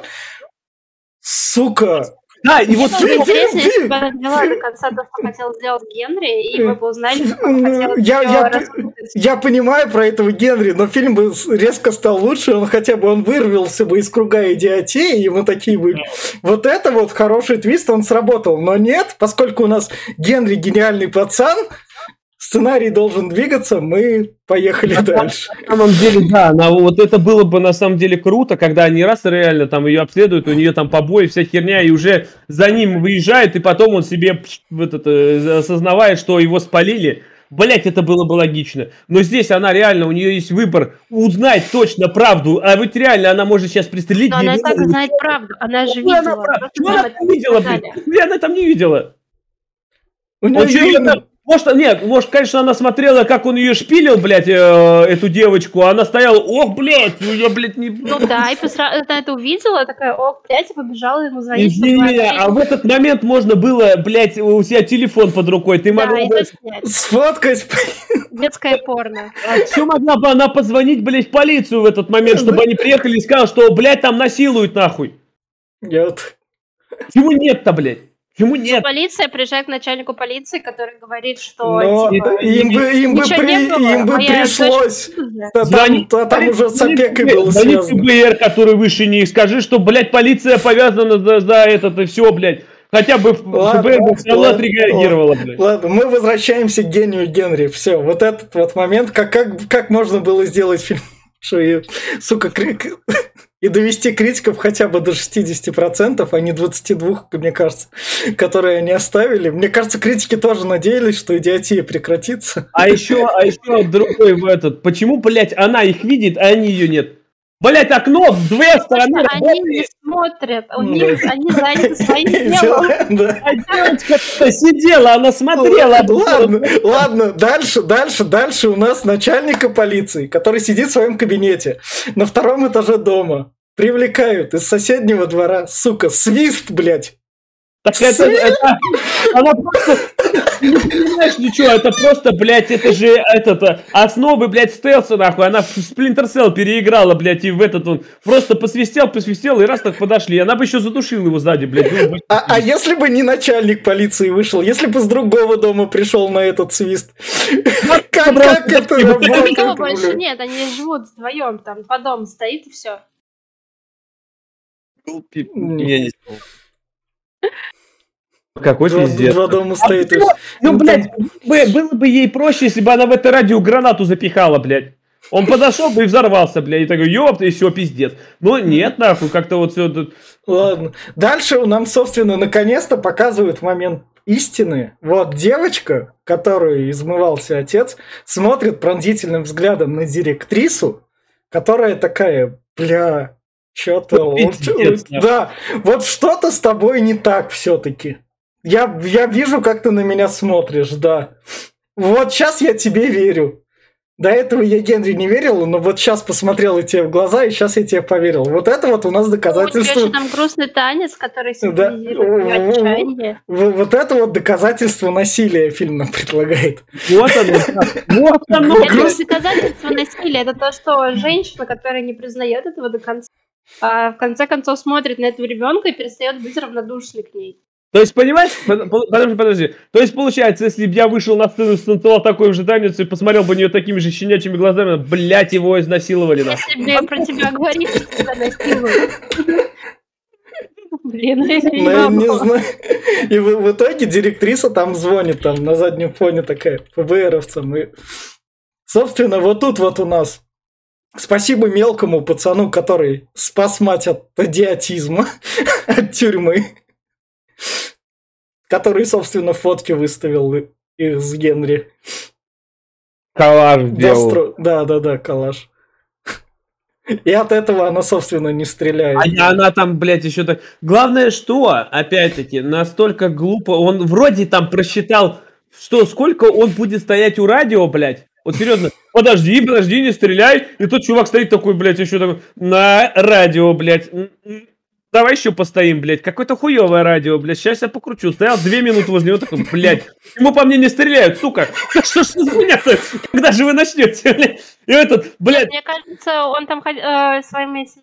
сука, да, и вот... Интересно, если бы она довела до конца то, что хотел сделать Генри, и мы бы узнали, как он хотел я, я, я понимаю про этого Генри, но фильм бы резко стал лучше, он хотя бы он вырвался бы из круга идиотии, и мы такие бы... Вот это вот хороший твист, он сработал. Но нет, поскольку у нас Генри гениальный пацан, сценарий должен двигаться, мы поехали на, дальше. На самом деле, да, на, вот это было бы на самом деле круто, когда они раз реально там ее обследуют, у нее там побои, вся херня, и уже за ним выезжает, и потом он себе вот это, э, осознавает, что его спалили. Блять, это было бы логично. Но здесь она реально, у нее есть выбор узнать точно правду. А ведь реально она может сейчас пристрелить. Но она так знает правду. Она же видела. Она, она, она видела, блин? Она там не видела. У нее видно. Может, нет, может, конечно, она смотрела, как он ее шпилил, блядь, э, эту девочку, а она стояла, ох, блядь, ну я, блядь, не... Ну да, и посра... она это увидела, такая, ох, блядь, и побежала ему звонить. Не, а в этот момент можно было, блядь, у тебя телефон под рукой, ты да, могла бы... Сфоткать. Детское порно. А что могла бы она позвонить, блядь, в полицию в этот момент, чтобы они приехали и сказали, что, блядь, там насилуют нахуй? Нет. Чего нет-то, блядь? Почему нет? Полиция приезжает к начальнику полиции, который говорит, что Но типа, им бы, им бы, при, было, им бы пришлось. Да, там, да, там уже с опекой было связано. ФБР, который выше них, скажи, что, блядь, полиция повязана за, за этот и все, блядь. Хотя бы ладно, ФБР бы все равно отреагировала, блядь. Ладно, мы возвращаемся к гению Генри. Все, вот этот вот момент, как, как, как можно было сделать фильм, что, сука, крик, и довести критиков хотя бы до 60%, а не 22%, мне кажется, которые они оставили. Мне кажется, критики тоже надеялись, что идиотия прекратится. А еще, а еще другой в этот. Почему, блядь, она их видит, а они ее нет? Блять, окно в две стороны Они работает. не смотрят, у них, они заняты своим делом. А девочка сидела, она смотрела. Ладно, ладно, дальше, дальше, дальше у нас начальника полиции, который сидит в своем кабинете на втором этаже дома. Привлекают из соседнего двора, сука, свист, блядь. Так это, это, она просто, не понимаешь ничего, это просто, блядь, это же, этот, основы, блядь, стелса, нахуй, она в Splinter Cell переиграла, блядь, и в этот он просто посвистел, посвистел, и раз так подошли, она бы еще задушила его сзади, блядь. Ну, а, а если бы не начальник полиции вышел, если бы с другого дома пришел на этот свист, как, как это работает? Никого больше нет, они живут вдвоем, там, по дому стоит и все. Я не какой два, пиздец. Два дома стоит. А, ну, ну, блядь, было бы ей проще, если бы она в это радио гранату запихала, блядь. Он подошел бы и взорвался, блядь, и такой, ёпта, и все, пиздец. Но нет, нахуй, как-то вот все тут... Ладно. Дальше нам, собственно, наконец-то показывают момент истины. Вот девочка, которую измывался отец, смотрит пронзительным взглядом на директрису, которая такая, бля, что-то... Ну, да, вот что-то с тобой не так все-таки. Я, я вижу, как ты на меня смотришь, да. Вот сейчас я тебе верю. До этого я Генри не верил, но вот сейчас посмотрел тебе в глаза, и сейчас я тебе поверил. Вот это вот у нас доказательство... Ну, там грустный танец, который символизирует да. Вот это вот доказательство насилия фильм нам предлагает. Вот оно. Вот оно. Это доказательство насилия. Это то, что женщина, которая не признает этого до конца, а в конце концов смотрит на этого ребенка и перестает быть равнодушной к ней. То есть, понимаешь, подожди, подожди. То есть, получается, если бы я вышел на сцену, станцевал такой же танец и посмотрел бы на нее такими же щенячьими глазами, блять, его изнасиловали. Если бы я про тебя говорили, что тебя насилуют. Блин, я не, ну, не знаю. И в, в итоге директриса там звонит, там на заднем фоне такая, ФБРовцам. И, собственно, вот тут вот у нас Спасибо мелкому пацану, который спас мать от идиотизма, от тюрьмы который, собственно, фотки выставил из Генри. Коллаж сделал. Да, да, да, коллаж. И от этого она, собственно, не стреляет. А она там, блядь, еще так... Главное, что, опять-таки, настолько глупо... Он вроде там просчитал, что сколько он будет стоять у радио, блядь. Вот серьезно, подожди, подожди, не стреляй. И тот чувак стоит такой, блядь, еще такой, на радио, блядь давай еще постоим, блядь, какое-то хуевое радио, блядь, сейчас я покручу. Стоял две минуты возле него, такой, блядь, ему по мне не стреляют, сука, что ж за меня-то, когда же вы начнете, блядь? И этот, блядь... Мне кажется, он там э, своим этим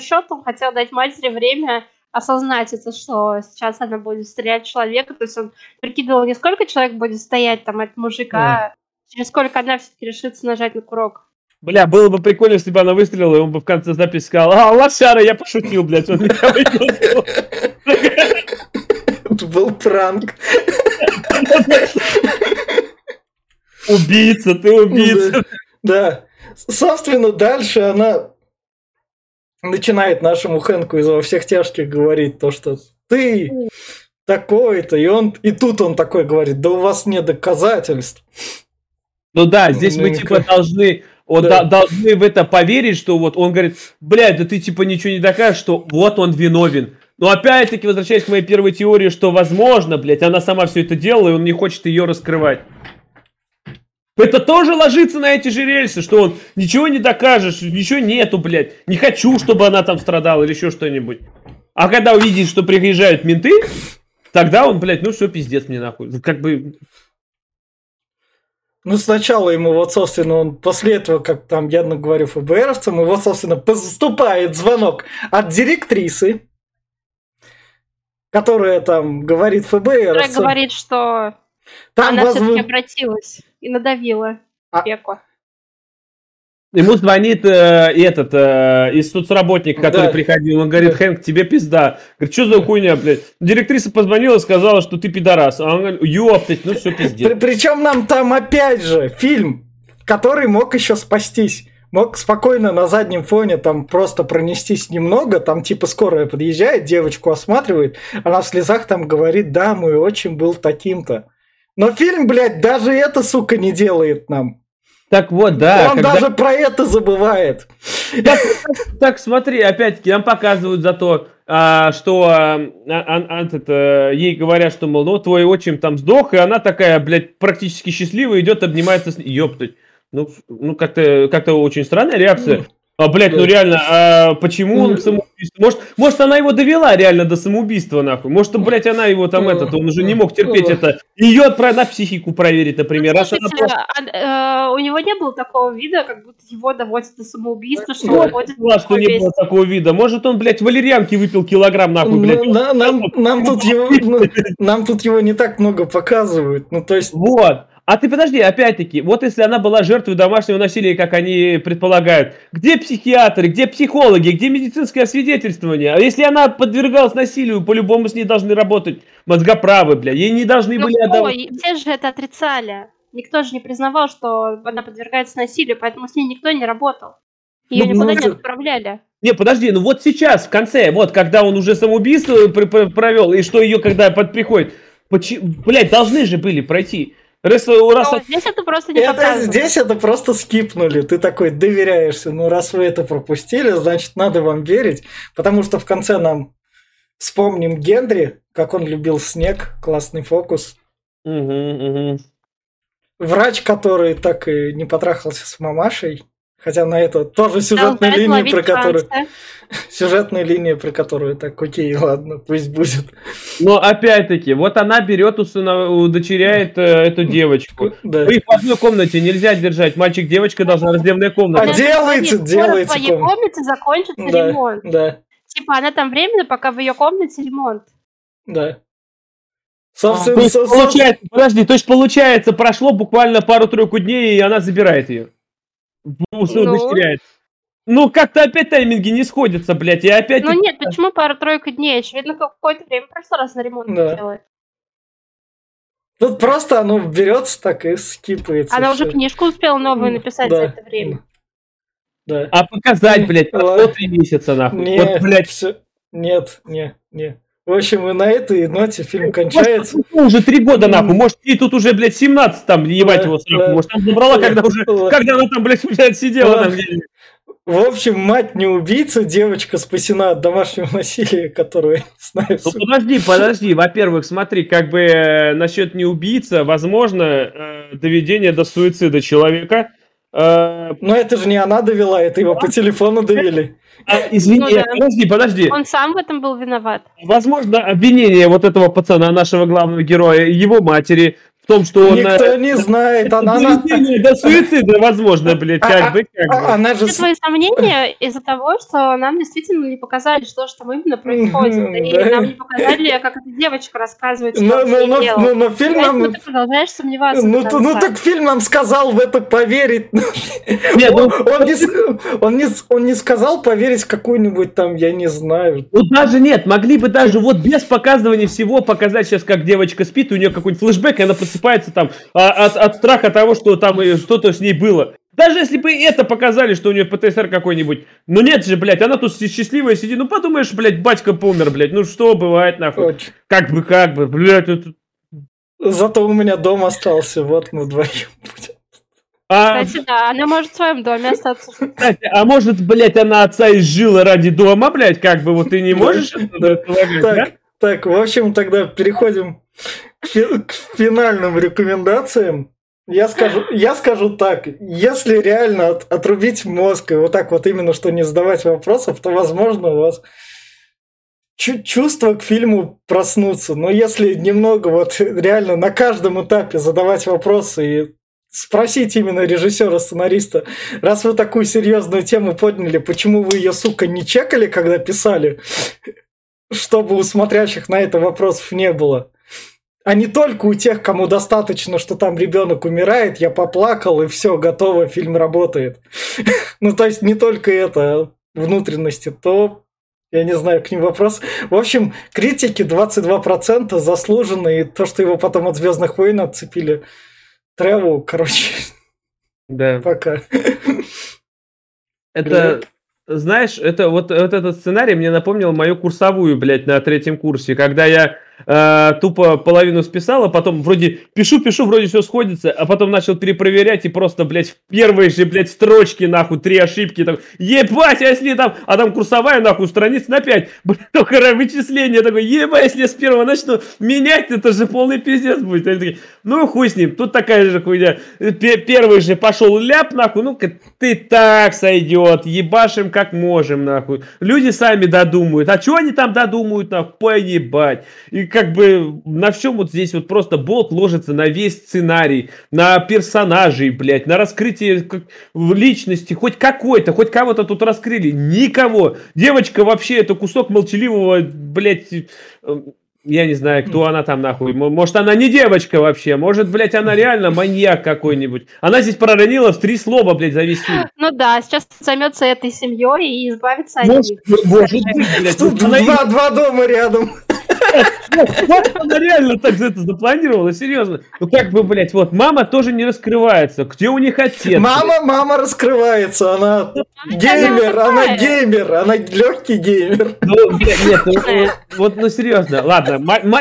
счетом хотел дать матери время осознать это, что сейчас она будет стрелять человека, то есть он прикидывал, не сколько человек будет стоять там от мужика. Через сколько она все-таки решится нажать на курок. Бля, было бы прикольно, если бы она выстрелила, и он бы в конце записи сказал, а, лошара, я пошутил, блядь, он Это был пранк. Убийца, ты убийца. Да. Собственно, дальше она начинает нашему Хэнку из во всех тяжких говорить то, что ты такой-то, и он, и тут он такой говорит, да у вас нет доказательств. Ну да, здесь мы типа должны вот да. должны в это поверить, что вот он говорит, блядь, да ты типа ничего не докажешь, что вот он виновен. Но опять-таки, возвращаясь к моей первой теории, что возможно, блядь, она сама все это делала, и он не хочет ее раскрывать. Это тоже ложится на эти же рельсы, что он ничего не докажешь, ничего нету, блядь. Не хочу, чтобы она там страдала или еще что-нибудь. А когда увидит, что приезжают менты, тогда он, блядь, ну все, пиздец мне нахуй. Как бы ну, сначала ему вот, собственно, он после этого, как там я говорю ФБРовцам, его, собственно, поступает звонок от директрисы, которая там говорит ФБР. Которая говорит, что там она возможно... все-таки обратилась и надавила а... Пеку. Ему звонит э, этот э, из соцработника, который да. приходил, он говорит, Хэнк, тебе пизда. Говорит, что за хуйня, блядь? Директриса позвонила, сказала, что ты пидорас. А он говорит, ёптать, ну все пиздец. При, причем нам там опять же фильм, который мог еще спастись. Мог спокойно на заднем фоне там просто пронестись немного, там типа скорая подъезжает, девочку осматривает, она в слезах там говорит, да, мой отчим был таким-то. Но фильм, блядь, даже это, сука, не делает нам. Так вот, да. Он когда... даже про это забывает. Так, так смотри, опять-таки, нам показывают за то, а, что а, а, а, это, ей говорят, что, мол, ну, твой отчим там сдох, и она такая, блядь, практически счастливая, идет обнимается с... Ёптать. Ну, ну как-то как очень странная реакция. А, блядь, ну реально, а почему он самоубийство? Может, может, она его довела реально до самоубийства, нахуй? Может, блядь, она его там этот, он уже не мог терпеть это. Ее отправить на психику проверить, например. Ну, слушайте, просто... а, а, у него не было такого вида, как будто его доводят до самоубийства, что он ходит Класс, что не было такого вида. Может, он, блядь, валерьянки выпил килограмм, нахуй, блядь. Ну, на, нам, нам, тут его, ну, нам тут его не так много показывают. Ну, то есть... Вот. А ты подожди, опять-таки, вот если она была жертвой домашнего насилия, как они предполагают, где психиатры, где психологи, где медицинское освидетельствование? А если она подвергалась насилию, по-любому с ней должны работать мозгоправы, бля, ей не должны ну, были отдавать... Все же это отрицали. Никто же не признавал, что она подвергается насилию, поэтому с ней никто не работал. Ее ну, никуда ну, не отправляли. Не, подожди, ну вот сейчас, в конце, вот, когда он уже самоубийство провел, и что ее, когда под приходит, почему, блядь, должны же были пройти. Раз, раз... Но здесь это просто не это, Здесь это просто скипнули. Ты такой доверяешься. Ну, раз вы это пропустили, значит, надо вам верить. Потому что в конце нам вспомним Генри, как он любил снег. Классный фокус. Угу, угу. Врач, который так и не потрахался с мамашей. Хотя на это тоже сюжетная да, линия, про которую... Сюжетная линия, про которую так, окей, ладно, пусть будет. Но опять-таки, вот она берет, усына... удочеряет э, эту девочку. Да. В их в одной комнате нельзя держать. Мальчик-девочка должна раздельная комната. А делается, делается. В твоей комнате закончится да, ремонт. Да. Типа она там временно, пока в ее комнате ремонт. Да. Собственно, а, то получается, подожди, то есть получается, прошло буквально пару-тройку дней, и она забирает ее. Ну, ну. Ну, как-то опять тайминги не сходятся, блядь, и опять... Ну нет, почему пару-тройку дней? Очевидно, какое-то время прошло, раз на ремонт да. делает. Тут просто оно берется так и скипается. Она все. уже книжку успела новую написать да. за это время. Да. А показать, блядь, прошло три месяца, нахуй. Нет, вот, блядь. Все... Нет, не, не. В общем, и на этой ноте фильм кончается. Может, уже три года, нахуй. Может, ей тут уже, блядь, 17 там, ебать его сраку. Может, там забрала, когда уже, когда она там, блядь, блядь сидела там. В общем, мать не убийца, девочка спасена от домашнего насилия, которое, знаю... Ну, подожди, подожди. Во-первых, смотри, как бы э, насчет не убийца, возможно, э, доведение до суицида человека, Но это же не она довела, это его по телефону довели. А, извини, ну, да. подожди, подожди. Он сам в этом был виноват. Возможно, обвинение вот этого пацана, нашего главного героя, его матери, в том, что он... Никто э, не знает, она... она... До суицида, возможно, блядь, а, как бы, как бы. Она же... Свои сомнения из-за того, что нам действительно не показали, что же там именно происходит, и нам не показали, как эта девочка рассказывает, что но, но, но, но, но фильм нам... Ты продолжаешь сомневаться. Ну, ну так фильм нам сказал в это поверить. Нет, он, ну... не, он, не, он не сказал поверить какую-нибудь там, я не знаю. Ну даже нет, могли бы даже вот без показывания всего показать сейчас, как девочка спит, у нее какой-нибудь флешбэк, и она просыпается там а, от, от страха того, что там что-то с ней было. Даже если бы это показали, что у нее ПТСР какой-нибудь. Ну нет же, блядь, она тут счастливая сидит. Ну подумаешь, блядь, батька помер, блядь. Ну что бывает, нахуй. Очень. Как бы, как бы, блядь. Это... Зато у меня дом остался, вот мы вдвоем будем. А... Кстати, да, она может в своем доме остаться. Кстати, а может, блядь, она отца изжила ради дома, блядь, как бы вот ты не можешь Так, так, в общем, тогда переходим к финальным рекомендациям. Я скажу, я скажу так, если реально от, отрубить мозг и вот так вот именно, что не задавать вопросов, то, возможно, у вас чувство к фильму проснутся. Но если немного вот реально на каждом этапе задавать вопросы и спросить именно режиссера, сценариста, раз вы такую серьезную тему подняли, почему вы ее, сука, не чекали, когда писали, чтобы у смотрящих на это вопросов не было а не только у тех, кому достаточно, что там ребенок умирает, я поплакал и все, готово, фильм работает. ну, то есть не только это, внутренности, то я не знаю, к ним вопрос. В общем, критики 22% заслуженно, и то, что его потом от Звездных войн отцепили. Тревел, короче. Да. Пока. Это, знаешь, это вот, вот этот сценарий мне напомнил мою курсовую, блядь, на третьем курсе, когда я э, тупо половину списал, а потом вроде пишу, пишу, вроде все сходится, а потом начал перепроверять и просто, блядь, в первые же, блядь, строчки, нахуй, три ошибки, там, ебать, а если там, а там курсовая, нахуй, страниц на пять, блядь, только вычисление, такое, ебать, если я с первого начну менять, это же полный пиздец будет. Такие, ну, хуй с ним, тут такая же хуйня, первый же пошел ляп, нахуй, ну-ка, ты так сойдет, ебашим как можем, нахуй. Люди сами додумают, а что они там додумают, нахуй, поебать. И как бы на всем вот здесь вот просто болт ложится на весь сценарий, на персонажей, блядь, на раскрытие личности, хоть какой-то, хоть кого-то тут раскрыли. Никого. Девочка вообще это кусок молчаливого, блядь, э, я не знаю, кто она там нахуй. Может, она не девочка вообще. Может, блядь, она реально маньяк какой-нибудь. Она здесь проронила в три слова, блядь, за весь фильм. Ну да, сейчас займется этой семьей и избавится от них. Может блядь. Тут два, два дома рядом. Вот она реально так это запланировала, серьезно. Ну как бы, блядь, вот мама тоже не раскрывается. Где у них отец? Мама, мама раскрывается, она геймер, она геймер, она легкий геймер. Ну, блядь, нет, ну, вот, ну серьезно, ладно,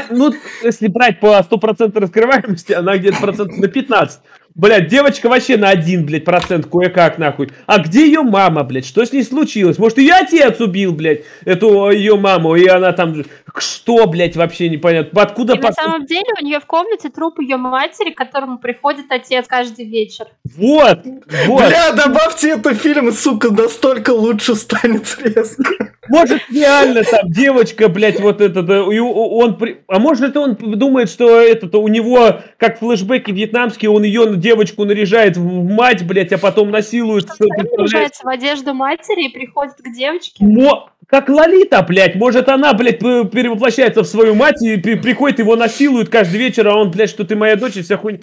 ну если брать по 100% раскрываемости, она где-то процентов на 15. Блядь, девочка вообще на один, блядь, процент кое-как, нахуй. А где ее мама, блядь? Что с ней случилось? Может, ее отец убил, блядь, эту ее маму, и она там... Что, блядь, вообще непонятно. Откуда... И по... на самом деле у нее в комнате труп ее матери, к которому приходит отец каждый вечер. Вот, вот. Бля, добавьте это фильм, сука, настолько лучше станет резко. Может, реально там девочка, блядь, вот это, да, и он... А может, это он думает, что это у него, как флешбеки вьетнамские, он ее девочку наряжает в мать, блядь, а потом насилует. Что наряжается в одежду матери и приходит к девочке. Но, как Лолита, блядь, может она, блядь, перевоплощается в свою мать и при, приходит, его насилует каждый вечер, а он, блядь, что ты моя дочь и вся хуйня.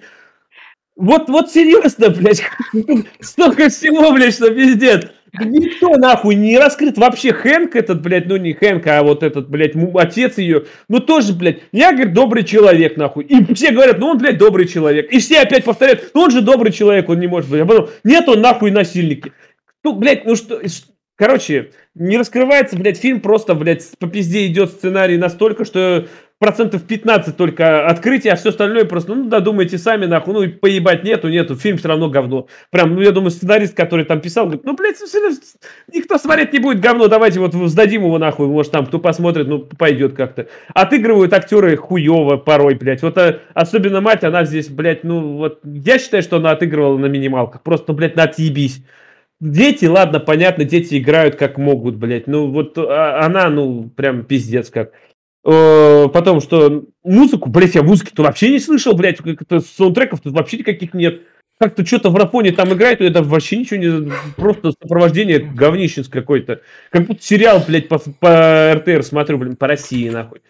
Вот, вот серьезно, блядь, столько всего, блядь, что пиздец. Никто нахуй не раскрыт. Вообще Хэнк этот, блядь, ну не Хэнк, а вот этот, блядь, отец ее. Ну тоже, блядь, я, говорит, добрый человек, нахуй. И все говорят, ну он, блядь, добрый человек. И все опять повторяют, ну он же добрый человек, он не может быть. А потом, нет, он нахуй насильник. Ну, блядь, ну что, Короче, не раскрывается, блядь, фильм просто, блядь, по пизде идет сценарий настолько, что процентов 15 только открытие, а все остальное просто, ну, додумайте сами, нахуй, ну, поебать нету, нету, фильм все равно говно. Прям, ну, я думаю, сценарист, который там писал, говорит, ну, блядь, никто смотреть не будет говно, давайте вот сдадим его нахуй, может, там, кто посмотрит, ну, пойдет как-то. Отыгрывают актеры хуево порой, блядь, вот а, особенно мать, она здесь, блядь, ну, вот, я считаю, что она отыгрывала на минималках, просто, блядь, на отъебись. Дети, ладно, понятно, дети играют как могут, блядь. Ну, вот а, она, ну, прям пиздец как. Э, потом, что музыку, блядь, я музыки-то вообще не слышал, блядь, саундтреков тут вообще никаких нет. Как-то что-то в рапоне там играет, но это вообще ничего не... Просто сопровождение говнищенс какой-то. Как будто сериал, блядь, по, по РТР смотрю, блин, по России, нахуй.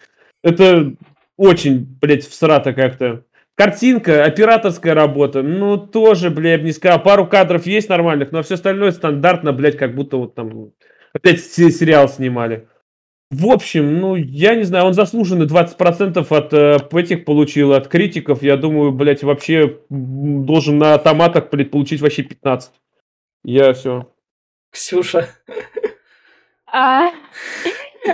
Это очень, блядь, всрато как-то. Картинка, операторская работа, ну, тоже, блядь, не сказал. Пару кадров есть нормальных, но все остальное стандартно, блядь, как будто вот там опять сериал снимали. В общем, ну, я не знаю, он заслуженный 20% от э, этих получил, от критиков. Я думаю, блядь, вообще должен на автоматах, блядь, получить вообще 15. Я все. Ксюша.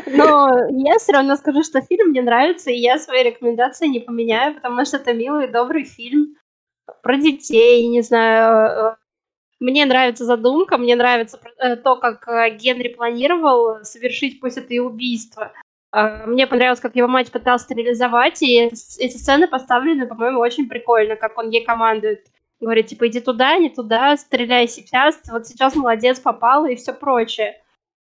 Но я все равно скажу, что фильм мне нравится, и я свои рекомендации не поменяю, потому что это милый, добрый фильм про детей, не знаю. Э, мне нравится задумка, мне нравится э, то, как э, Генри планировал совершить пусть это и убийство. Мне понравилось, как его мать пыталась реализовать, и эти сцены поставлены, по-моему, очень прикольно, как он ей командует. Говорит, типа, иди туда, не туда, стреляй сейчас, вот сейчас молодец, попал и все прочее.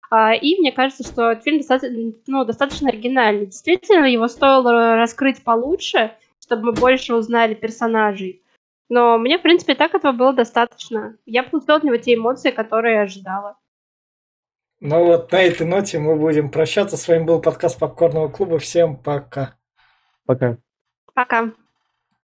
А, и мне кажется, что этот фильм достаточно, ну, достаточно оригинальный. Действительно, его стоило раскрыть получше, чтобы мы больше узнали персонажей. Но мне, в принципе, так этого было достаточно. Я получила от него те эмоции, которые я ожидала. Ну вот на этой ноте мы будем прощаться. С вами был подкаст Попкорного клуба. Всем пока. Пока. Пока.